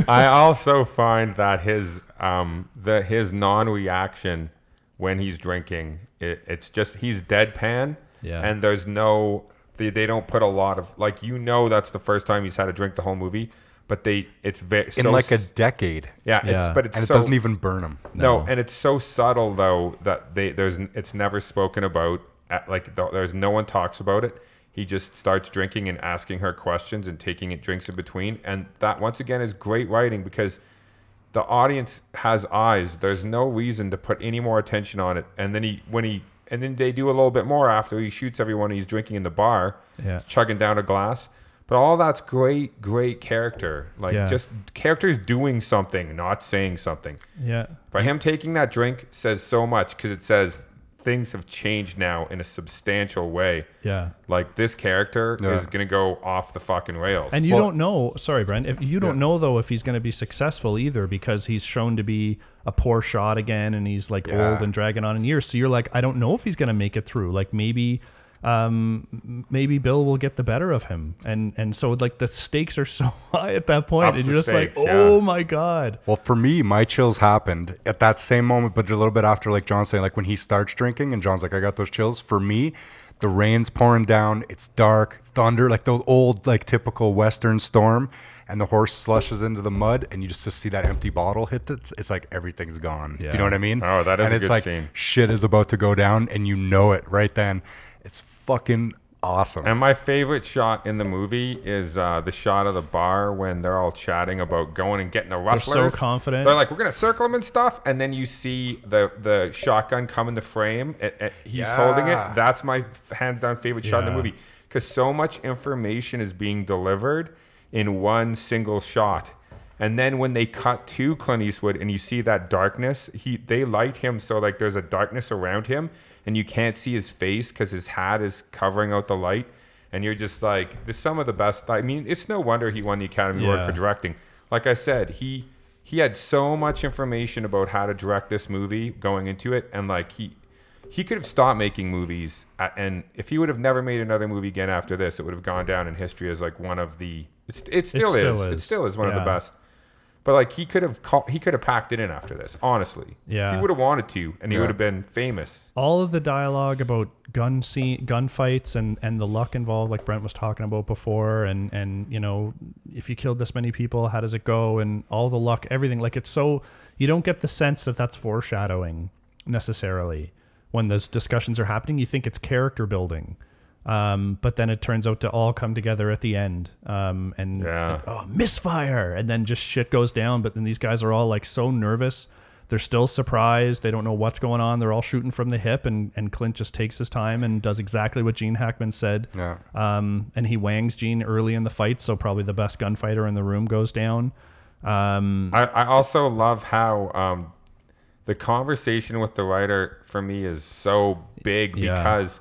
Speaker 2: I also find that his um the his non-reaction when he's drinking it, it's just he's deadpan
Speaker 1: Yeah.
Speaker 2: and there's no they, they don't put a lot of like you know that's the first time he's had a drink the whole movie but they it's very
Speaker 3: in
Speaker 2: so
Speaker 3: like a decade,
Speaker 2: yeah,
Speaker 1: Yeah.
Speaker 2: It's, but it's
Speaker 3: and it doesn't even burn him.
Speaker 2: no.
Speaker 1: No.
Speaker 2: and it's so subtle though that they there's it's never spoken about. At, like th- there's no one talks about it. He just starts drinking and asking her questions and taking it drinks in between, and that once again is great writing because the audience has eyes. There's no reason to put any more attention on it. And then he when he and then they do a little bit more after he shoots everyone he's drinking in the bar,
Speaker 1: Yeah.
Speaker 2: chugging down a glass. But all that's great, great character. Like
Speaker 1: Yeah.
Speaker 2: just characters doing something, not saying something.
Speaker 1: Yeah.
Speaker 2: But him taking that drink says so much because it says things have changed now in a substantial way.
Speaker 1: Yeah.
Speaker 2: Like this character
Speaker 3: Yeah.
Speaker 2: is gonna go off the fucking rails.
Speaker 1: And you
Speaker 3: Well-
Speaker 1: don't know. Sorry, Brent. If you don't
Speaker 3: Yeah.
Speaker 1: know though if he's going to be successful either because he's shown to be a poor shot again, and he's like
Speaker 3: Yeah.
Speaker 1: old and dragging on in years. So you're like, I don't know if he's going to make it through. Like maybe, um, maybe Bill will get the better of him, and and so like the stakes are so high at that point,
Speaker 2: Ups
Speaker 1: and you're just
Speaker 2: stakes,
Speaker 1: like,
Speaker 2: yeah.
Speaker 1: oh my god.
Speaker 3: Well, for me, my chills happened at that same moment, but a little bit after, like John saying, like when he starts drinking, and John's like, "I got those chills." For me, the rain's pouring down, it's dark, thunder, like those old, like typical Western storm, and the horse slushes into the mud, and you just, just see that empty bottle hit it. It's like everything's gone. Do you know what I mean?
Speaker 2: Oh, that is
Speaker 3: And
Speaker 2: a
Speaker 3: it's
Speaker 2: good
Speaker 3: like
Speaker 2: scene.
Speaker 3: shit is about to go down, and you know it right then. It's fucking awesome.
Speaker 2: And my favorite shot in the movie is uh, the shot of the bar when they're all chatting about going and getting the rustlers.
Speaker 1: They're so confident.
Speaker 2: They're like, "We're gonna circle them and stuff," and then you see the the shotgun come in the frame. It, it- he's holding it. That's my hands down favorite shot in the movie because so much information is being delivered in one single shot. And then when they cut to Clint Eastwood and you see that darkness, he they light him so like there's a darkness around him and you can't see his face because his hat is covering out the light. And you're just like, this some of the best. I mean, it's no wonder he won the Academy Award for directing. Like I said, he he had so much information about how to direct this movie going into it, and like he he could have stopped making movies, a- and if he would have never made another movie again after this, it would have gone down in history as like one of the. It's, it still,
Speaker 1: still
Speaker 2: is. It still is one of the best. But like he could have call, he could have packed it in after this. Honestly, if
Speaker 1: Yeah.
Speaker 2: he would have wanted to, and he
Speaker 3: Yeah.
Speaker 2: would have been famous.
Speaker 1: all of the dialogue about gun scene, gunfights, and and the luck involved, like Brent was talking about before, and and you know, if you killed this many people, how does it go? And all the luck, everything. Like it's so you don't get the sense that that's foreshadowing necessarily when those discussions are happening. You think it's character building. Um, but then it turns out to all come together at the end. Um, and,
Speaker 2: Yeah.
Speaker 1: and, oh, misfire, and then just shit goes down. But then these guys are all like so nervous they're still surprised. They don't know what's going on. They're all shooting from the hip, and, and Clint just takes his time and does exactly what Gene Hackman said.
Speaker 3: Yeah.
Speaker 1: Um, and he wangs Gene early in the fight, so probably the best gunfighter in the room goes down. Um,
Speaker 2: I, I also love how um, the conversation with the writer for me is so big
Speaker 1: Yeah.
Speaker 2: because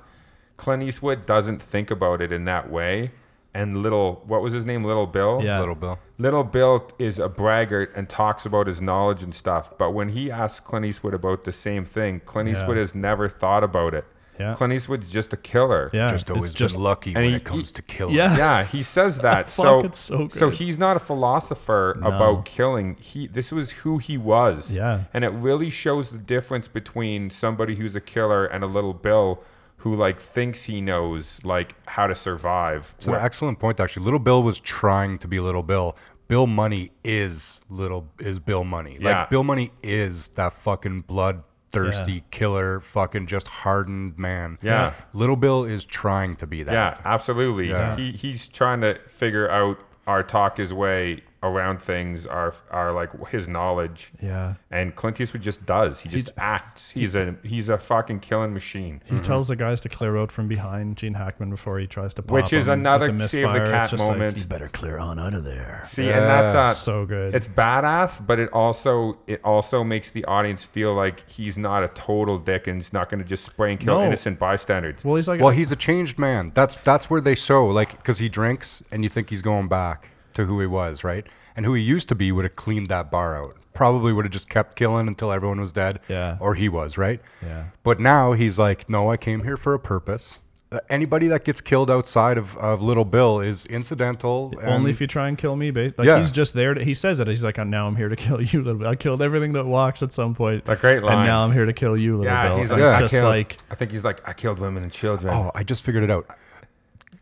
Speaker 2: Clint Eastwood doesn't think about it in that way. And little, what was his name? Little Bill?
Speaker 1: Yeah.
Speaker 3: Little Bill.
Speaker 2: Little Bill is a braggart and talks about his knowledge and stuff. But when he asks Clint Eastwood about the same thing, Clint
Speaker 1: Yeah.
Speaker 2: Eastwood has never thought about it.
Speaker 1: Yeah.
Speaker 2: Clint Eastwood's just a killer.
Speaker 1: yeah,
Speaker 3: Just always
Speaker 1: just
Speaker 3: been lucky when
Speaker 2: he-
Speaker 3: it comes
Speaker 2: he-
Speaker 3: to killing.
Speaker 1: Yeah.
Speaker 2: Yeah, he says that.
Speaker 1: Fuck,
Speaker 2: so,
Speaker 1: it's so
Speaker 2: so
Speaker 1: good.
Speaker 2: he's not a philosopher
Speaker 1: No.
Speaker 2: about killing. He this was who he was.
Speaker 1: Yeah.
Speaker 2: And it really shows the difference between somebody who's a killer and a little Bill who like thinks he knows like how to survive.
Speaker 3: It's an
Speaker 2: Where-
Speaker 3: excellent point, actually. Little Bill was trying to be Little Bill. Bill Munny is little is Bill Munny.
Speaker 2: Yeah.
Speaker 3: Like Bill Munny is that fucking bloodthirsty
Speaker 1: Yeah.
Speaker 3: killer, fucking just hardened man.
Speaker 2: Yeah.
Speaker 3: Little Bill is trying to be that.
Speaker 2: yeah, absolutely.
Speaker 3: Yeah.
Speaker 2: He he's trying to figure out or talk his way around things are are like his knowledge.
Speaker 1: yeah.
Speaker 2: And Clint Eastwood just does. He just acts. He's a he's a fucking killing machine.
Speaker 1: He tells the guys to clear out from behind Gene Hackman before he tries to pop
Speaker 2: Which is
Speaker 1: him
Speaker 2: another
Speaker 1: the
Speaker 2: save the
Speaker 1: misfire. It's
Speaker 2: cat
Speaker 1: just like,
Speaker 2: moment.
Speaker 1: you better clear on out of there.
Speaker 2: See, and that's uh,
Speaker 1: So good.
Speaker 2: It's badass, but it also it also makes the audience feel like he's not a total dick and he's not going to just spray and kill
Speaker 1: No.
Speaker 2: innocent bystanders.
Speaker 1: well, he's like,
Speaker 3: Well, he's a changed man. That's that's where they show like because he drinks and you think he's going back to who he was, right? And who he used to be would have cleaned that bar out. Probably would have just kept killing until everyone was dead.
Speaker 1: Yeah.
Speaker 3: Or he was, right?
Speaker 1: Yeah.
Speaker 3: But now he's like, no, I came here for a purpose. Uh, anybody that gets killed outside of, of Little Bill is incidental.
Speaker 1: only if you try and kill me, babe. Like
Speaker 3: Yeah.
Speaker 1: he's just there. To, he says it. He's like, now I'm here to kill you, little. Bill. I killed everything that walks at some point.
Speaker 2: A great line.
Speaker 1: And now I'm here to kill you, little
Speaker 2: Yeah,
Speaker 1: Bill.
Speaker 2: he's like,
Speaker 1: it's
Speaker 3: I
Speaker 1: just
Speaker 2: killed-
Speaker 1: like,
Speaker 2: I think he's like, I killed women and children.
Speaker 3: Oh, I just figured it out.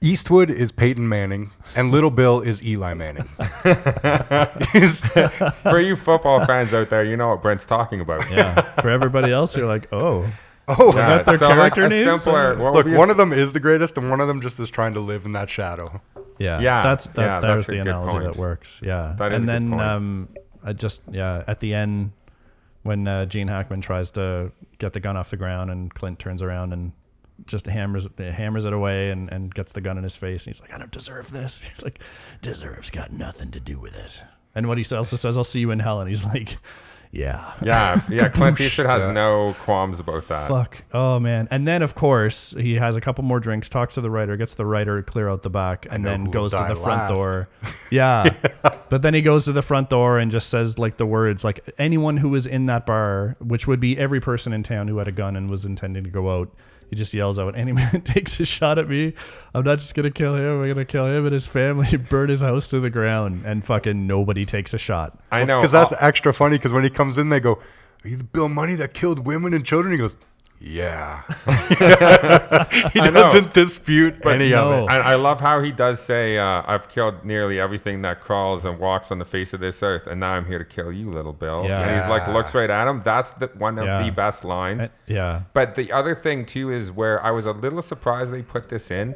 Speaker 3: Eastwood is Peyton Manning, and Little Bill is Eli Manning.
Speaker 2: For you football fans out there, you know what Brent's talking about.
Speaker 1: yeah. For everybody else, you're like, oh,
Speaker 3: oh,
Speaker 2: Yeah,
Speaker 1: their
Speaker 2: so
Speaker 1: character
Speaker 2: a
Speaker 1: names?
Speaker 2: simpler.
Speaker 3: Look,
Speaker 2: be a
Speaker 3: one of them is the greatest, and one of them just is trying to live in that shadow.
Speaker 1: yeah,
Speaker 2: Yeah,
Speaker 1: That's that.
Speaker 2: yeah,
Speaker 1: there's
Speaker 2: that's
Speaker 1: the analogy
Speaker 2: point.
Speaker 1: that works. Yeah.
Speaker 2: That is
Speaker 1: and
Speaker 2: a good
Speaker 1: then
Speaker 2: point.
Speaker 1: um, I just yeah, at the end when uh, Gene Hackman tries to get the gun off the ground and Clint turns around and just hammers hammers it away and, and gets the gun in his face and he's like, I don't deserve this. He's like, deserves got nothing to do with it. And what he also says, I'll see you in hell. And he's like, yeah.
Speaker 2: Yeah, yeah. Clint
Speaker 1: Kaboosh.
Speaker 2: Eastwood has
Speaker 3: Yeah.
Speaker 2: no qualms about that.
Speaker 1: Fuck. Oh man. And then of course he has a couple more drinks, talks to the writer, gets the writer to clear out the back, and then goes to
Speaker 3: die
Speaker 1: the front
Speaker 3: last.
Speaker 1: door. Yeah. But then he goes to the front door and just says like the words like anyone who was in that bar, which would be every person in town who had a gun and was intending to go out. He just yells out, "Any man takes a shot at me, I'm not just gonna kill him. I'm gonna kill him and his family, burn his house to the ground, and fucking nobody takes a shot."
Speaker 2: I know.
Speaker 3: Because that's
Speaker 2: I'll-
Speaker 3: extra funny. Because when he comes in, they go, "Are you the Bill Munny that killed women and children?" He goes, "Yeah." he doesn't dispute any
Speaker 1: no.
Speaker 3: of it.
Speaker 2: I, I love how he does say, uh, "I've killed nearly everything that crawls and walks on the face of this earth, and now I'm here to kill you, little Bill."
Speaker 1: Yeah.
Speaker 2: And he's like, looks right at him. That's the, one of
Speaker 1: Yeah.
Speaker 2: the best lines.
Speaker 1: Uh, Yeah.
Speaker 2: But the other thing too is where I was a little surprised they put this in.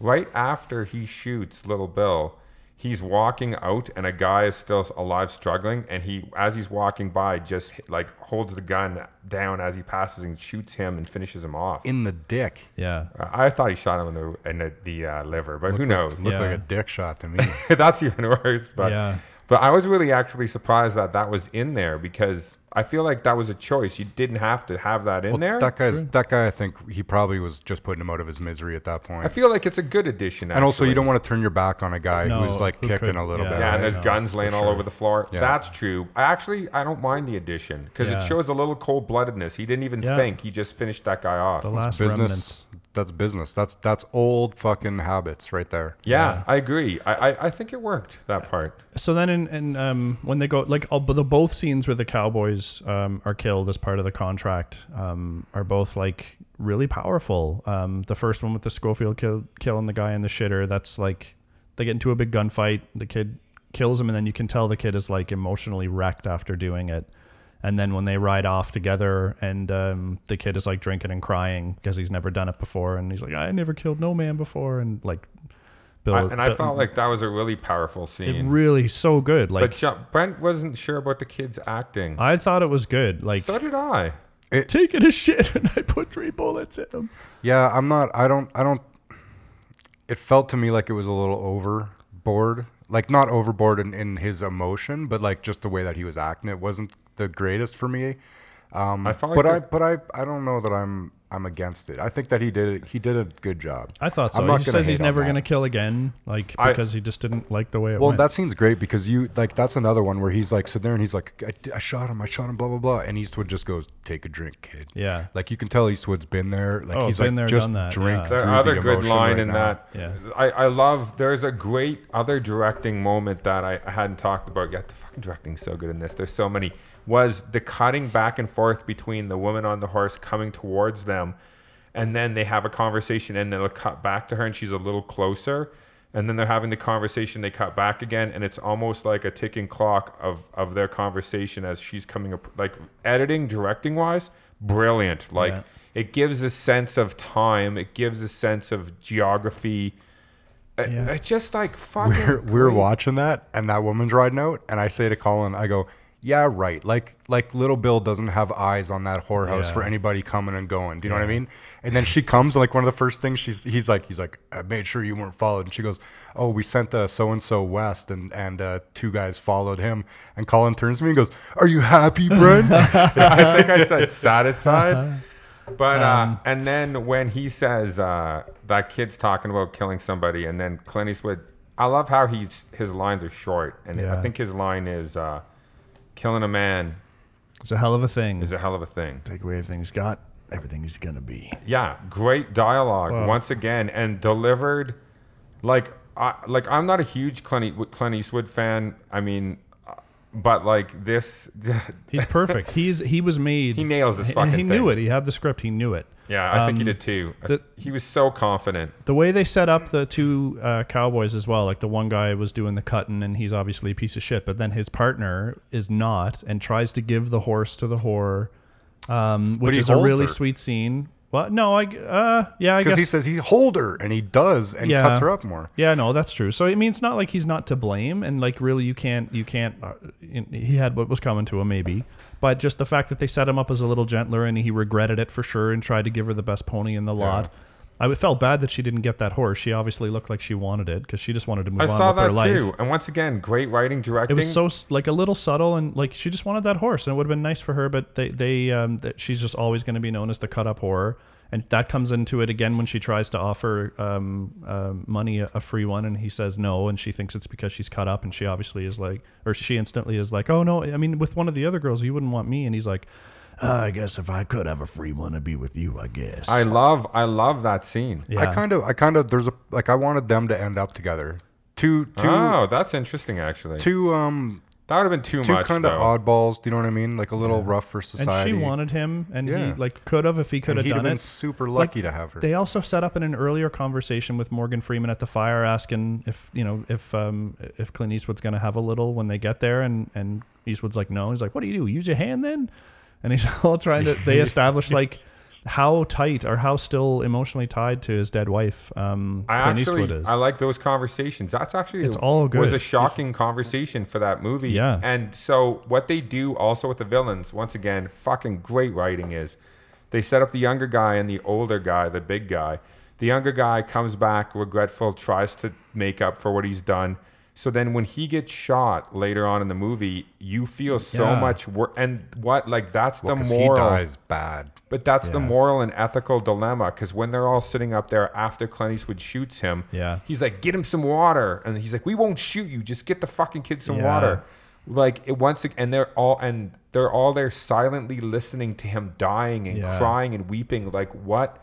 Speaker 2: Right after he shoots Little Bill, he's walking out and a guy is still alive struggling and he as he's walking by just like holds the gun down as he passes and shoots him and finishes him off.
Speaker 3: In the dick.
Speaker 1: Yeah.
Speaker 2: Uh, I thought he shot him in the in the, the uh, liver, but who knows?
Speaker 3: Looked
Speaker 1: Yeah.
Speaker 3: like a dick shot to me.
Speaker 2: That's even worse. But
Speaker 1: Yeah.
Speaker 2: but I was really actually surprised that that was in there because I feel like that was a choice. You didn't have to have that in
Speaker 3: Well,
Speaker 2: there.
Speaker 3: that guy's that guy. I think he probably was just putting him out of his misery at that point.
Speaker 2: I feel like it's a good addition.
Speaker 3: and also, you don't want to turn your back on a guy
Speaker 1: No,
Speaker 3: who's like
Speaker 1: who
Speaker 3: kicking
Speaker 1: could-
Speaker 3: a little
Speaker 1: yeah.
Speaker 3: bit.
Speaker 2: Yeah, and there's
Speaker 1: no,
Speaker 2: guns
Speaker 1: for
Speaker 2: laying all over the floor.
Speaker 3: Yeah.
Speaker 2: That's true. I actually I don't mind the addition because
Speaker 1: Yeah.
Speaker 2: it shows a little cold bloodedness. He didn't even
Speaker 1: Yeah.
Speaker 2: think. He just finished that guy off.
Speaker 1: The last
Speaker 3: business.
Speaker 1: remnants.
Speaker 3: That's business. That's that's old fucking habits right there.
Speaker 2: yeah, I agree. I, I I think it worked that part.
Speaker 1: So then, in, in um, when they go like all, the both scenes where the cowboys um, are killed as part of the contract um, are both like really powerful. Um, the first one with the Schofield kill, killing the guy in the shitter. That's like they get into a big gunfight. The kid kills him, and then you can tell the kid is like emotionally wrecked after doing it. And then when they ride off together, and um, the kid is like drinking and crying because he's never done it before, and he's like, "I never killed no man before," and like Bill,
Speaker 2: I, and I
Speaker 1: Bill-
Speaker 2: felt like that was a really powerful
Speaker 1: it
Speaker 2: scene.
Speaker 1: really so good. Like
Speaker 2: but Jo- Brent wasn't sure about the kids acting.
Speaker 1: I thought it was good. Like
Speaker 2: so did I.
Speaker 1: taking a shit and I put three bullets in him.
Speaker 3: Yeah, I'm not. I don't. I don't. It felt to me like it was a little overboard. Like not overboard in, in his emotion, but like just the way that he was acting. It wasn't the greatest for me. Um,
Speaker 2: I felt like
Speaker 3: but I, but I, I don't know that I'm, I'm against it. I think that he did, it. he did a good job.
Speaker 1: I thought so. He says he's never going to kill again, like
Speaker 2: I-
Speaker 1: because he just didn't like the way it
Speaker 3: Well,
Speaker 1: went.
Speaker 3: that scene's great because you like that's another one where he's like sitting there and he's like, I shot him, I shot him, blah blah blah, and Eastwood just goes, "Take a drink, kid."
Speaker 1: Yeah.
Speaker 3: like you can tell Eastwood's been there. Like
Speaker 1: Oh,
Speaker 3: he's
Speaker 1: been
Speaker 3: like,
Speaker 1: there,
Speaker 3: just
Speaker 1: done that,
Speaker 3: drink
Speaker 1: yeah.
Speaker 3: through
Speaker 2: The other
Speaker 3: the
Speaker 2: good line
Speaker 3: right
Speaker 2: in
Speaker 3: now.
Speaker 2: that,
Speaker 1: Yeah.
Speaker 2: I, I love. There's a great other directing moment that I, I hadn't talked about yet. The fucking directing's so good in this. There's so many. Was the cutting back and forth between the woman on the horse coming towards them, and then they have a conversation, and they'll cut back to her, and she's a little closer, and then they're having the conversation. They cut back again, and it's almost like a ticking clock of of their conversation as she's coming up. Like editing, directing wise, brilliant. Like
Speaker 1: Yeah.
Speaker 2: it gives a sense of time. It gives a sense of geography. It-
Speaker 1: Yeah.
Speaker 2: It's just like fucking.
Speaker 3: we're, we're watching that and that woman's riding out and i say to colin i go yeah right. Like like little bill doesn't have eyes on that whorehouse
Speaker 1: Yeah.
Speaker 3: for anybody coming and going. Do you know what i mean? And then she comes like one of the first things she's he's like he's like i made sure you weren't followed. And she goes oh we sent uh, so and so west and and uh, two guys followed him. And colin turns to me and goes are you happy brent?
Speaker 2: I think I said satisfied. But uh,
Speaker 1: Um,
Speaker 2: and then when he says uh, that kid's talking about killing somebody, and then Clint Eastwood, I love how he's his lines are short, and I think his line is uh, "Killing a man
Speaker 1: it's a hell of a thing.
Speaker 2: is a hell of a thing."
Speaker 1: Take away everything he's got, everything he's gonna be.
Speaker 2: Yeah, great dialogue once again, and delivered like I like I'm not a huge Clint, E- Clint Eastwood fan. I mean, but like this,
Speaker 1: He's perfect. He's he was made.
Speaker 2: He nails this fucking
Speaker 1: He knew
Speaker 2: thing.
Speaker 1: it. He had the script. He knew it.
Speaker 2: yeah, I think he
Speaker 1: Um,
Speaker 2: did too.
Speaker 1: The-
Speaker 2: he was so confident.
Speaker 1: The way they set up the two uh, cowboys as well, like the one guy was doing the cutting and he's obviously a piece of shit, but then his partner is not and tries to give the horse to the whore, um, which is a really
Speaker 3: her.
Speaker 1: sweet scene. Well, no, I uh, yeah, I
Speaker 3: because
Speaker 1: guess
Speaker 3: he says he hold her and he does and
Speaker 1: Yeah.
Speaker 3: cuts her up more
Speaker 1: Yeah, no, that's true. So I mean, it's not like he's not to blame, and like really, you can't, you can't. Uh, he had what was coming to him, maybe, but just the fact that they set him up as a little gentler, and he regretted it for sure, and tried to give her the best pony in the lot. I felt bad that she didn't get that horse. She obviously looked like she wanted it because she just wanted to move
Speaker 2: I
Speaker 1: on
Speaker 2: saw
Speaker 1: with her
Speaker 2: that
Speaker 1: life.
Speaker 2: too. And once again, great writing, directing.
Speaker 1: It was so like a little subtle, and like she just wanted that horse, and it would have been nice for her. But they, they, um, that she's just always going to be known as the cut up whore, and that comes into it again when she tries to offer um, um money a, a free one, and he says no, and she thinks it's because she's cut up, and she obviously is like, or she instantly is like, oh no, I mean with one of the other girls, you wouldn't want me, and he's like, uh, I guess if I could have a free one, it'd be with you, I guess.
Speaker 2: I love, I love that scene.
Speaker 1: yeah.
Speaker 3: i kind of i kind of there's a like i wanted them to end up together two two
Speaker 2: oh, that's interesting. Actually,
Speaker 3: two um
Speaker 2: that would have been too
Speaker 3: two
Speaker 2: much.
Speaker 3: kind of oddballs. Do you know what I mean? Like a little rough for society.
Speaker 1: and
Speaker 3: society.
Speaker 1: she wanted him, and
Speaker 3: Yeah.
Speaker 1: he like could have if he could
Speaker 3: and
Speaker 1: have
Speaker 3: he'd have
Speaker 1: done
Speaker 3: been
Speaker 1: it.
Speaker 3: super
Speaker 1: Like,
Speaker 3: lucky to have her.
Speaker 1: They also set up in an earlier conversation with Morgan Freeman at the fire, asking if you know if um if Clint Eastwood's gonna have a little when they get there, and and Eastwood's like, no. He's like, what do you do? Use your hand then? And he's all trying to. They establish like how tight or how still emotionally tied to his dead wife. Um,
Speaker 2: I
Speaker 1: Clint
Speaker 2: actually,
Speaker 1: Eastwood is.
Speaker 2: I like those conversations. That's actually
Speaker 1: It's all good.
Speaker 2: Was a shocking conversation for that movie.
Speaker 1: Yeah.
Speaker 2: And so what they do also with the villains, once again, fucking great writing is, they set up the younger guy and the older guy, the big guy. The younger guy comes back regretful, tries to make up for what he's done. So then when he gets shot later on in the movie, you feel so
Speaker 1: Yeah.
Speaker 2: much worse. And what like that's the moral.
Speaker 3: he dies bad.
Speaker 2: But that's the
Speaker 1: Yeah.
Speaker 2: moral and ethical dilemma because when they're all sitting up there after Clint Eastwood shoots him,
Speaker 1: Yeah.
Speaker 2: he's like, "Get him some water," and he's like, "We won't shoot you. Just get the fucking kid some
Speaker 1: Yeah.
Speaker 2: water." Like it once, ag- and they're all and they're all there silently listening to him dying and
Speaker 1: Yeah.
Speaker 2: crying and weeping. Like what?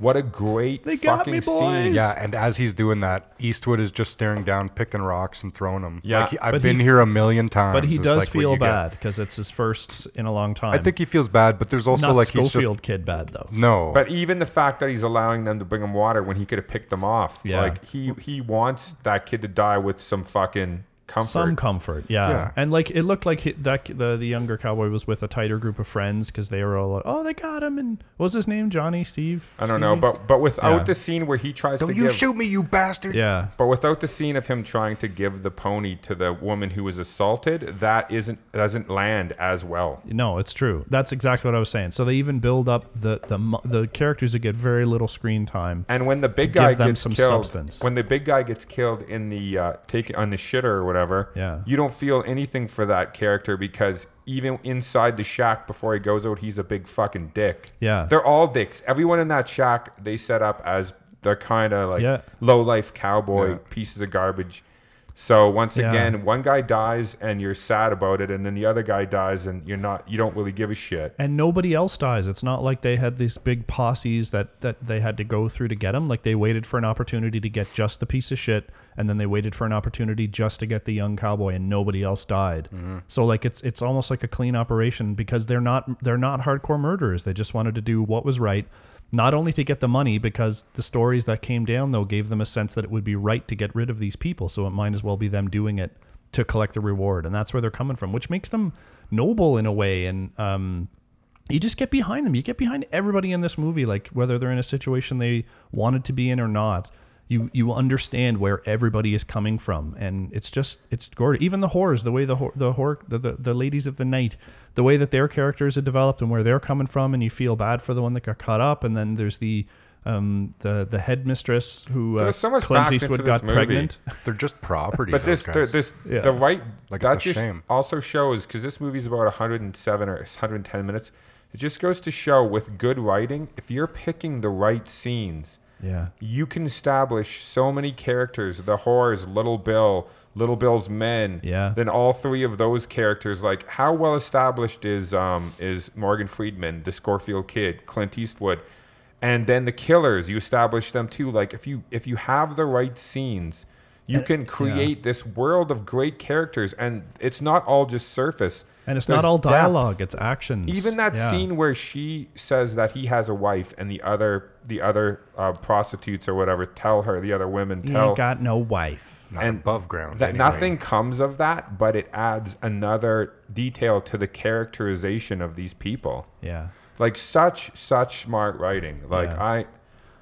Speaker 2: What a great
Speaker 1: They got
Speaker 2: fucking
Speaker 1: me,
Speaker 2: scene.
Speaker 1: boys.
Speaker 3: Yeah, and as he's doing that, Eastwood is just staring down, picking rocks and throwing them.
Speaker 2: Yeah.
Speaker 3: like, he- I've
Speaker 1: But
Speaker 3: been
Speaker 1: he-
Speaker 3: here a million times.
Speaker 1: but he
Speaker 3: It's
Speaker 1: does
Speaker 3: like what
Speaker 1: feel
Speaker 3: you get.
Speaker 1: bad because it's his first in a long time.
Speaker 3: I think he feels bad, but there's also
Speaker 1: not
Speaker 3: like he's
Speaker 1: Schofield
Speaker 3: just
Speaker 1: kid bad though.
Speaker 3: no.
Speaker 2: But even the fact that he's allowing them to bring him water when he could have picked them off,
Speaker 1: Yeah.
Speaker 2: like he he wants that kid to die with some fucking comfort.
Speaker 1: Some comfort, yeah.
Speaker 3: Yeah.
Speaker 1: And like it looked like he, that the the younger cowboy was with a tighter group of friends because they were all like, oh they got him and what was his name Johnny Steve
Speaker 2: I don't know, but but without
Speaker 1: Yeah.
Speaker 2: the scene where he tries
Speaker 3: Don't
Speaker 2: to
Speaker 3: you
Speaker 2: give,
Speaker 3: shoot me, you bastard!
Speaker 1: yeah
Speaker 2: but without the scene of him trying to give the pony to the woman who was assaulted, that isn't doesn't land as well.
Speaker 1: no it's true that's exactly what I was saying so they even build up the the the characters that get very little screen time
Speaker 2: And when the big guy
Speaker 1: give them
Speaker 2: gets
Speaker 1: some
Speaker 2: killed,
Speaker 1: substance.
Speaker 2: when the big guy gets killed in the uh, take on the shitter or whatever,
Speaker 1: Yeah.
Speaker 2: you don't feel anything for that character because even inside the shack before he goes out, he's a big fucking dick.
Speaker 1: Yeah.
Speaker 2: they're all dicks. Everyone in that shack they set up as the kind of like
Speaker 1: Yeah.
Speaker 2: low life cowboy
Speaker 3: Yeah.
Speaker 2: pieces of garbage. So once
Speaker 1: Yeah.
Speaker 2: again, one guy dies and you're sad about it, and then the other guy dies and you're not. You don't really give a shit.
Speaker 1: and nobody else dies. It's not like they had these big posses that that they had to go through to get him. Like they waited for an opportunity to get just the piece of shit, and then they waited for an opportunity just to get the young cowboy, and nobody else died. So like it's it's almost like a clean operation because they're not they're not hardcore murderers. They just wanted to do what was right. Not only to get the money, because the stories that came down though gave them a sense that it would be right to get rid of these people. So it might as well be them doing it to collect the reward, and that's where they're coming from, which makes them noble in a way. And um, you just get behind them. You get behind everybody in this movie, like whether they're in a situation they wanted to be in or not. You you understand where everybody is coming from, and it's just it's gorgeous. Even the horrors, the way the hor- the horror the, the the ladies of the night, the way that their characters are developed and where they're coming from, and you feel bad for the one that got caught up, and then there's the um the the headmistress who uh,
Speaker 2: so much
Speaker 1: Clint Eastwood got
Speaker 2: movie.
Speaker 1: pregnant.
Speaker 3: They're just property.
Speaker 2: But this, the, this,
Speaker 1: Yeah.
Speaker 2: the right,
Speaker 3: Like,
Speaker 2: that just
Speaker 3: shame.
Speaker 2: also shows because this movie's about 107 or 110 minutes. It just goes to show with good writing, if you're picking the right scenes,
Speaker 1: Yeah,
Speaker 2: you can establish so many characters. The horrors, Little Bill, Little Bill's men.
Speaker 1: Yeah.
Speaker 2: Then all three of those characters, like how well established is um is Morgan Freeman, the Schofield kid, Clint Eastwood, and then the killers. You establish them too. Like if you if you have the right scenes, you can create this world of great characters, and it's not all just surface.
Speaker 1: And it's not all
Speaker 2: depth.
Speaker 1: dialogue; it's actions.
Speaker 2: Even that
Speaker 1: Yeah.
Speaker 2: scene where she says that he has a wife, and the other the other uh, prostitutes or whatever tell her, the other women
Speaker 1: You
Speaker 2: tell
Speaker 1: ain't got no wife.
Speaker 3: Not
Speaker 2: and
Speaker 3: above ground.
Speaker 2: that
Speaker 3: anyway.
Speaker 2: nothing comes of that, but it adds another detail to the characterization of these people.
Speaker 1: Yeah.
Speaker 2: Like such such smart writing. Like
Speaker 1: Yeah.
Speaker 2: I,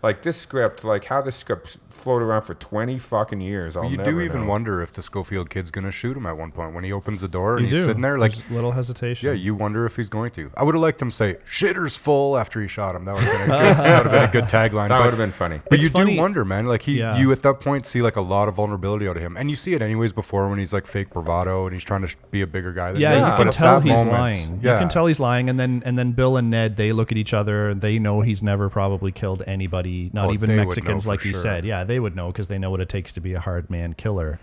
Speaker 2: like this script, like how this script floated around for twenty fucking years. I'll
Speaker 3: you
Speaker 2: never
Speaker 3: do even
Speaker 2: know.
Speaker 3: wonder if the Schofield kid's gonna shoot him at one point when he opens the door and
Speaker 1: You
Speaker 3: he's
Speaker 1: do.
Speaker 3: sitting there like.
Speaker 1: There's little hesitation.
Speaker 3: Yeah, you wonder if he's going to. I would have liked him to say "shitter's full" after he shot him. That would have been a good, that would have been a good tagline.
Speaker 2: That would have been funny.
Speaker 3: But
Speaker 1: It's
Speaker 3: you
Speaker 1: funny-
Speaker 3: do wonder, man. Like he,
Speaker 1: Yeah.
Speaker 3: you at that point see like a lot of vulnerability out of him, and you see it anyways before when he's like fake bravado and he's trying to sh- be a bigger guy. Than
Speaker 1: Yeah,
Speaker 3: he
Speaker 1: you
Speaker 3: But
Speaker 1: can tell he's
Speaker 3: moment-
Speaker 1: lying.
Speaker 3: Yeah,
Speaker 1: You can tell he's lying, and then and then Bill and Ned they look at each other they know he's never probably killed anybody, not
Speaker 3: Oh,
Speaker 1: even
Speaker 3: they would know
Speaker 1: Mexicans,
Speaker 3: for
Speaker 1: like you
Speaker 3: sure.
Speaker 1: said. Yeah, they would know because they know what it takes to be a hard man killer.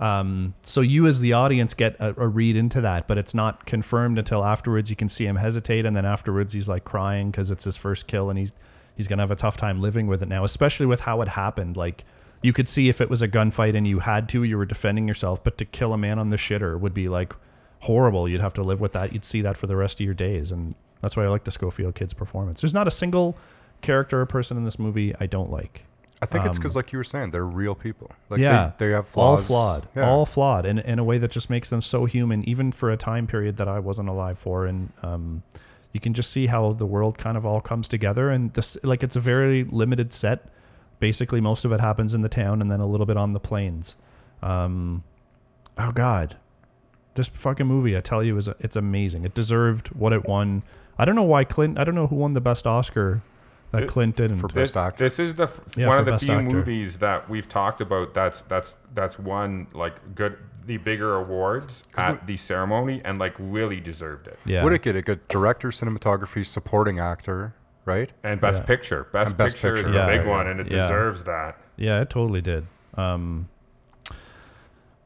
Speaker 1: Um, so you as the audience get a, a read into that, but it's not confirmed until afterwards. You can see him hesitate, and then afterwards he's like crying because it's his first kill, and he's he's gonna have a tough time living with it now, especially with how it happened. Like you could see if it was a gunfight and you had to, you were defending yourself, but to kill a man on the shitter would be like horrible. You'd have to live with that. You'd see that for the rest of your days, and that's why I like the Schofield kid's performance. There's not a single character or person in this movie I don't like.
Speaker 3: I think it's because, like you were saying, they're real people. Like
Speaker 1: Um, yeah,
Speaker 3: they, they have
Speaker 1: all
Speaker 3: flaws.
Speaker 1: flawed,
Speaker 3: Yeah.
Speaker 1: all flawed, in in a way that just makes them so human, even for a time period that I wasn't alive for. And um, you can just see how the world kind of all comes together, and this like it's a very limited set. Basically, most of it happens in the town, and then a little bit on the plains. Um, oh God, this fucking movie, I tell you, is it's amazing. It deserved what it won. I don't know why Clint. I don't know who won the best Oscar that
Speaker 2: It-
Speaker 1: Clint didn't.
Speaker 3: for
Speaker 2: This,
Speaker 3: Best actor.
Speaker 2: this is the f-
Speaker 1: Yeah,
Speaker 2: one of the few
Speaker 1: actor.
Speaker 2: movies that we've talked about that's that's that's won like good the bigger awards at the ceremony and like really deserved it.
Speaker 1: yeah,
Speaker 3: Would it get? a good director, cinematography, supporting actor, right?
Speaker 2: And best
Speaker 1: Yeah.
Speaker 2: picture, best,
Speaker 3: And Best
Speaker 2: picture,
Speaker 3: Picture,
Speaker 2: is the
Speaker 1: yeah.
Speaker 2: big
Speaker 3: Yeah,
Speaker 2: one, and it
Speaker 1: Yeah.
Speaker 2: deserves that.
Speaker 1: Yeah, it totally did. Um,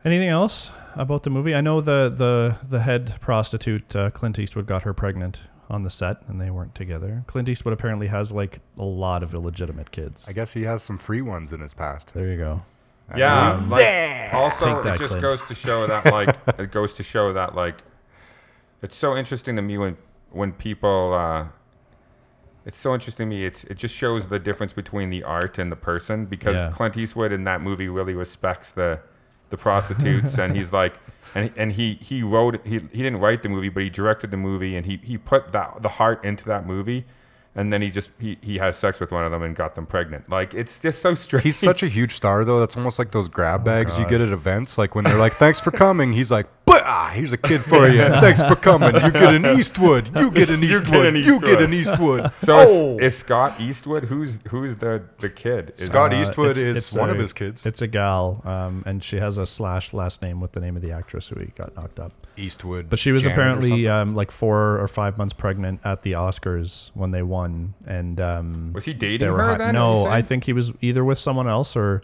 Speaker 1: anything else about the movie? I know the the the head prostitute uh, Clint Eastwood got her pregnant on the set, and they weren't together. Clint Eastwood apparently has like a lot of illegitimate kids.
Speaker 3: I guess he has some free ones in his past.
Speaker 1: There you go.
Speaker 2: Yeah.
Speaker 1: Um,
Speaker 2: like, also,
Speaker 1: that,
Speaker 2: it just
Speaker 1: Clint.
Speaker 2: goes to show that like it goes to show that like it's so interesting to me when when people. Uh, it's so interesting to me. It's it just shows the difference between the art and the person because
Speaker 1: Yeah.
Speaker 2: Clint Eastwood in that movie really respects the the prostitutes, and he's like, and and he he wrote he he didn't write the movie, but he directed the movie, and he he put that the heart into that movie. And then he just he, he has sex with one of them and got them pregnant. Like it's just so strange.
Speaker 3: He's such a huge star, though. That's almost like those grab oh, bags you get at events. Like when they're like, "Thanks for coming," he's like, "But ah, here's a kid for you. Thanks for coming. You get an Eastwood. You get an
Speaker 2: You get
Speaker 3: Eastwood.
Speaker 2: an
Speaker 3: You get an
Speaker 2: Eastwood."
Speaker 3: Eastwood."
Speaker 2: So
Speaker 3: oh,
Speaker 2: is, is Scott Eastwood? Who's who's the the kid? Is
Speaker 3: Scott
Speaker 1: Uh,
Speaker 3: Eastwood
Speaker 1: it's-
Speaker 3: is
Speaker 1: it's
Speaker 3: one of his kids.
Speaker 1: It's a gal, um, and she has a slash last name with the name of the actress who he got knocked up.
Speaker 3: Eastwood.
Speaker 1: But she was
Speaker 3: Janet
Speaker 1: apparently um, like four or five months pregnant at the Oscars when they won, and um,
Speaker 2: Was he dating her
Speaker 1: hi-
Speaker 2: then,
Speaker 1: No, I think he was either with someone else or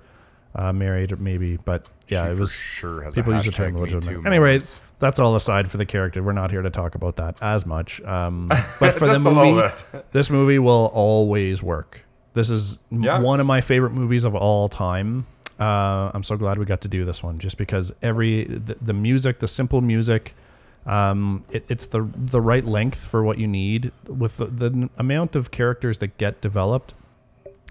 Speaker 1: uh, married, or maybe. But yeah,
Speaker 3: She
Speaker 1: it was
Speaker 3: sure has a
Speaker 1: people use the term legitimate. Anyway, that's all aside for the character. We're not here to talk about that as much. Um, but for the
Speaker 2: Just a little
Speaker 1: movie, this movie will always work. This is
Speaker 2: Yeah.
Speaker 1: one of my favorite movies of all time. Uh, I'm so glad we got to do this one, just because every the, the music, the simple music, um, it, it's the the right length for what you need. With the, the amount of characters that get developed,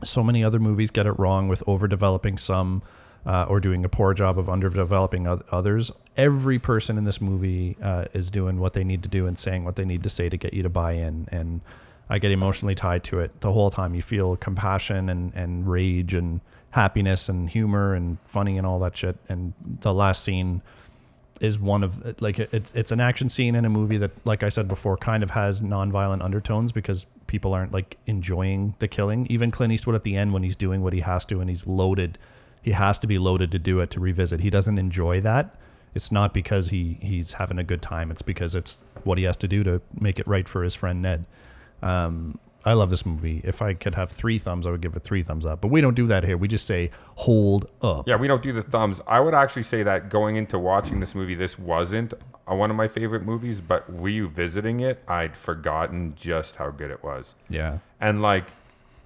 Speaker 1: so many other movies get it wrong with overdeveloping some uh, or doing a poor job of underdeveloping others. Every person in this movie uh, is doing what they need to do and saying what they need to say to get you to buy in. And I get emotionally tied to it the whole time. You feel compassion and, and rage and happiness and humor and funny and all that shit. And the last scene is one of like it, it's it's an action scene in a movie that like I said before kind of has non-violent undertones because people aren't like enjoying the killing even Clint Eastwood at the end when he's doing what he has to and he's loaded he has to be loaded to do it to revisit he doesn't enjoy that it's not because he he's having a good time it's because it's what he has to do to make it right for his friend Ned um I love this movie. If I could have three thumbs, I would give it three thumbs up. But we don't do that here. We just say hold up.
Speaker 2: Yeah, we don't do the thumbs. I would actually say that going into watching this movie, this wasn't uh, one of my favorite movies, but revisiting it, I'd forgotten just how good it was.
Speaker 1: Yeah.
Speaker 2: And like,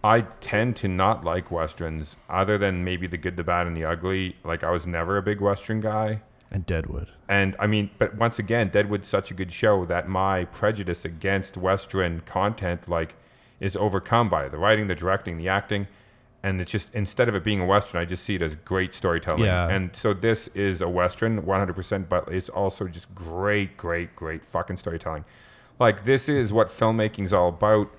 Speaker 2: I tend to not like westerns, other than maybe the good, the bad, and the ugly. Like, I was never a big western guy.
Speaker 1: And Deadwood.
Speaker 2: And I mean, but once again, Deadwood's such a good show that my prejudice against Western content, like, is overcome by the writing, the directing, the acting. And it's just, instead of it being a Western, I just see it as great storytelling.
Speaker 1: Yeah.
Speaker 2: And so this is a Western, 100%, but it's also just great, great, great fucking storytelling. Like, this is what filmmaking's all about.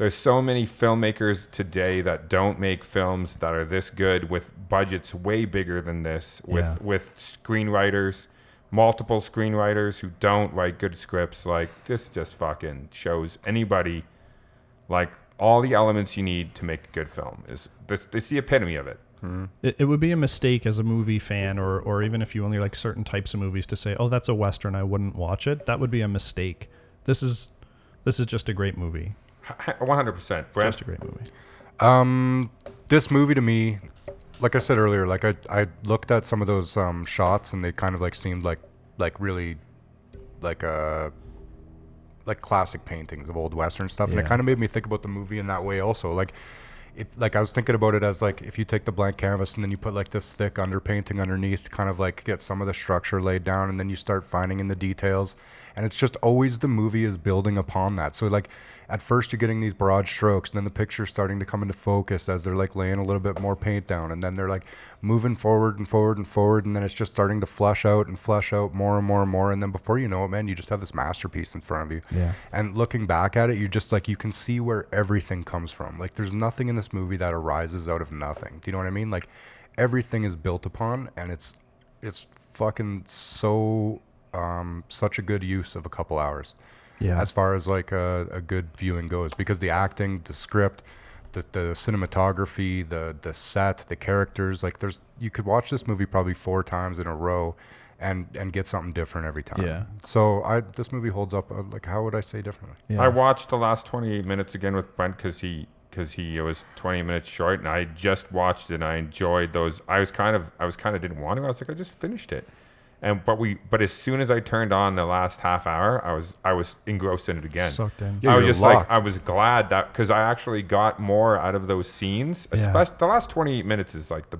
Speaker 2: There's so many filmmakers today that don't make films that are this good with budgets way bigger than this, with
Speaker 1: Yeah.
Speaker 2: with screenwriters, multiple screenwriters who don't write good scripts. Like this just fucking shows anybody like all the elements you need to make a good film. Is this it's the epitome of it. Mm-hmm.
Speaker 1: It, it would be a mistake as a movie fan, or or even if you only like certain types of movies, to say, "Oh, that's a western, I wouldn't watch it." That would be a mistake. This is this is just a great movie.
Speaker 2: One hundred percent. Brent,
Speaker 1: Just a great movie.
Speaker 3: Um, this movie to me, like I said earlier, like I I looked at some of those um shots and they kind of like seemed like like really like uh like classic paintings of old western stuff, and it kind of made me think about the movie in that way also. Like, if like I was thinking about it as like if you take the blank canvas and then you put like this thick underpainting underneath, to kind of like get some of the structure laid down, and then you start finding in the details, and it's just always the movie is building upon that. So like at first you're getting these broad strokes and then the picture's starting to come into focus as they're like laying a little bit more paint down and then they're like moving forward and forward and forward and then it's just starting to flesh out and flesh out more and more and more and then before you know it man you just have this masterpiece in front of you.
Speaker 1: Yeah.
Speaker 3: and looking back at it you just like you can see where everything comes from. Like there's nothing in this movie that arises out of nothing. Do you know what i mean? Like everything is built upon and it's it's fucking so um such a good use of a couple hours
Speaker 1: Yeah.
Speaker 3: as far as like a, a good viewing goes because the acting the script the, the cinematography the the set the characters like there's you could watch this movie probably four times in a row and and get something different every time
Speaker 1: Yeah.
Speaker 3: so i this movie holds up uh, like how would i say differently
Speaker 1: yeah.
Speaker 2: I watched the last 28 minutes again with Brent because he because he was 20 minutes short, and I just watched it. and I enjoyed those. I was kind of I was kind of didn't want to. I was like I just finished it, and but we but as soon as I turned on the last half hour, I was I was engrossed in it again.
Speaker 1: Sucked in.
Speaker 3: Yeah,
Speaker 2: I was
Speaker 3: you're
Speaker 2: just like. I was glad that because I actually got more out of those scenes.
Speaker 1: Yeah.
Speaker 2: Especially the last 28 minutes is like the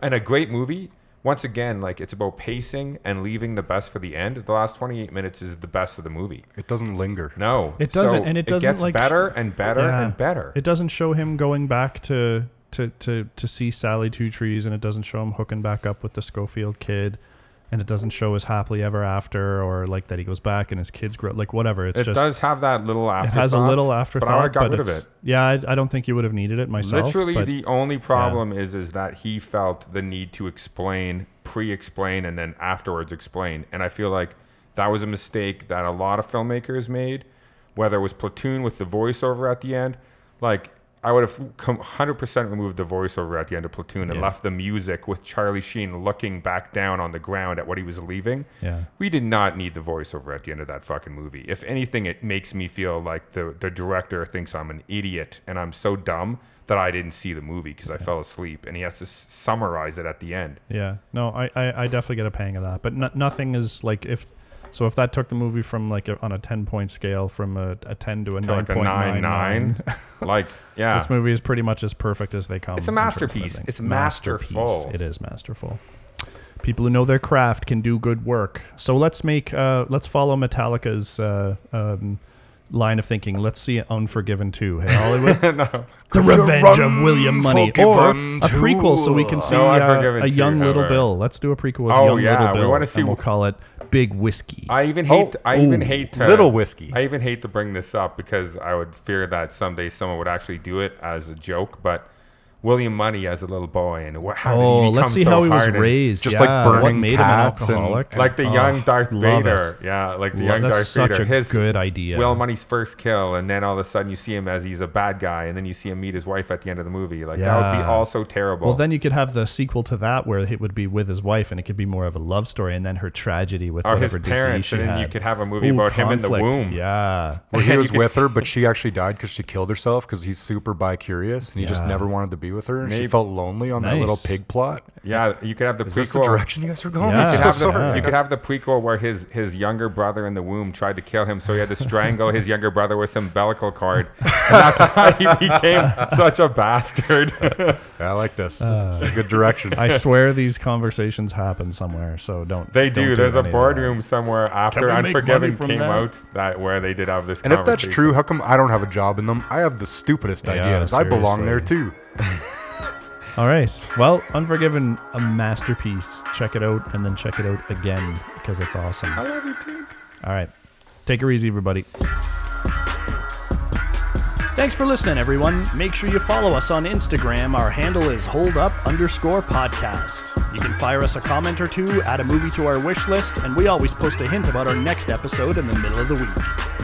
Speaker 2: and a great movie. Once again, like it's about pacing and leaving the best for the end. The last 28 minutes is the best of the movie.
Speaker 3: it doesn't linger
Speaker 2: No,
Speaker 1: It doesn't-
Speaker 2: So
Speaker 1: and it doesn't,
Speaker 2: gets
Speaker 1: like,
Speaker 2: better and better
Speaker 1: Yeah.
Speaker 2: and better.
Speaker 1: It doesn't show him going back to to to to see Sally Two Trees, and it doesn't show him hooking back up with the Schofield kid, and it doesn't show his happily ever after, or like that he goes back and his kids grow like whatever. It's just
Speaker 2: it
Speaker 1: just
Speaker 2: does have that little
Speaker 1: after
Speaker 2: it
Speaker 1: has a little afterthought
Speaker 2: but I got rid of it.
Speaker 1: Yeah, I, I don't think you would have needed it myself.
Speaker 2: Literally,
Speaker 1: but
Speaker 2: the only problem is is that he felt the need to explain, pre-explain, and then afterwards explain. And I feel like that was a mistake that a lot of filmmakers made. Whether it was Platoon with the voiceover at the end, like I would have 100% removed the voiceover at the end of Platoon and
Speaker 1: Yeah.
Speaker 2: left the music with Charlie Sheen looking back down on the ground at what he was leaving.
Speaker 1: yeah.
Speaker 2: We did not need the voiceover at the end of that fucking movie. If anything, it makes me feel like the, the director thinks I'm an idiot and I'm so dumb that I didn't see the movie because I fell asleep and he has to s- summarize it at the end.
Speaker 1: Yeah, no, I, I, I definitely get a pang of that. But no, nothing is like if so if that took the movie from like a, on a ten point scale from a, a ten to a nine point
Speaker 2: nine like yeah,
Speaker 1: This movie is pretty much as perfect as they come.
Speaker 2: It's a
Speaker 1: in terms of
Speaker 2: masterpiece. It's masterful.
Speaker 1: It is masterful. People who know their craft can do good work. So let's make uh, let's follow Metallica's uh, um, line of thinking. Let's see Unforgiven 2. Hey Hollywood.
Speaker 2: no.
Speaker 1: The Revenge of William Munny, or a prequel, so we can see
Speaker 2: No
Speaker 1: uh, a
Speaker 2: 2,
Speaker 1: young little
Speaker 2: ever.
Speaker 1: Bill. Let's do a prequel with
Speaker 2: Oh,
Speaker 1: young
Speaker 2: yeah,
Speaker 1: little
Speaker 2: we
Speaker 1: Bill.
Speaker 2: wanna see
Speaker 1: and we'll
Speaker 2: wh-
Speaker 1: call it Big Whiskey.
Speaker 2: I even hate. I even
Speaker 1: ooh,
Speaker 2: hate to,
Speaker 3: Little whiskey.
Speaker 2: I even hate to bring this up because I would fear that someday someone would actually do it as a joke. But William Munny as a little boy and what, how
Speaker 1: oh,
Speaker 2: did he
Speaker 1: oh,
Speaker 2: let's
Speaker 1: see
Speaker 2: so
Speaker 1: how he was
Speaker 2: hardened?
Speaker 1: raised.
Speaker 3: Just like
Speaker 1: yeah, what
Speaker 3: burning
Speaker 1: made him an
Speaker 3: cats and-
Speaker 2: like the
Speaker 1: Oh,
Speaker 2: young Darth
Speaker 1: love it.
Speaker 2: Vader. Yeah, like the
Speaker 1: Lo-
Speaker 2: young Darth
Speaker 1: such
Speaker 2: Vader.
Speaker 1: a
Speaker 2: His
Speaker 1: good idea.
Speaker 2: Will Munny's first kill, and then all of a sudden you see him as he's a bad guy, and then you see him meet his wife at the end of the movie. Like that would be
Speaker 1: Yeah.
Speaker 2: all so terrible.
Speaker 1: Well, then you could have the sequel to that where it would be with his wife, and it could be more of a love story, and then her tragedy with
Speaker 2: Or his
Speaker 1: whatever
Speaker 2: parents,
Speaker 1: disease she
Speaker 2: and then you could have a movie
Speaker 1: Ooh,
Speaker 2: about him in the womb.
Speaker 1: Yeah,
Speaker 3: Where he was with her, but she actually died because she killed herself because he's super bi curious and he just never wanted to be with her. And
Speaker 2: Maybe-
Speaker 3: she felt lonely on that little pig plot.
Speaker 2: yeah, you could have the
Speaker 3: Is this the
Speaker 2: prequel.
Speaker 3: direction you guys are going?
Speaker 1: Yeah.
Speaker 3: I'm
Speaker 2: You could,
Speaker 3: so
Speaker 2: have the,
Speaker 3: sorry.
Speaker 2: you could have the prequel where his, his younger brother in the womb tried to kill him, so he had to strangle his younger brother with some umbilical cord. And that's how he became such a bastard.
Speaker 3: I like this. Uh, it's a good direction.
Speaker 1: I swear these conversations happen somewhere, so don't.
Speaker 2: they
Speaker 1: don't
Speaker 2: do. There's a
Speaker 1: any of that.
Speaker 2: boardroom somewhere after
Speaker 1: we make money
Speaker 2: Unforgiven
Speaker 1: from
Speaker 2: came
Speaker 1: that?
Speaker 2: out that where they did have this.
Speaker 3: and if that's
Speaker 2: conversation.
Speaker 3: true, how come I don't have a job in them? I have the stupidest
Speaker 1: Yeah,
Speaker 3: ideas. I belong there too.
Speaker 1: All right. Well, Unforgiven, a masterpiece. Check it out, and then check it out again because it's awesome.
Speaker 2: I love you too.
Speaker 1: All right. Take her easy, everybody. Thanks for listening, everyone. Make sure you follow us on Instagram. Our handle is holdup underscore podcast. You can fire us a comment or two, add a movie to our wish list, and we always post a hint about our next episode in the middle of the week.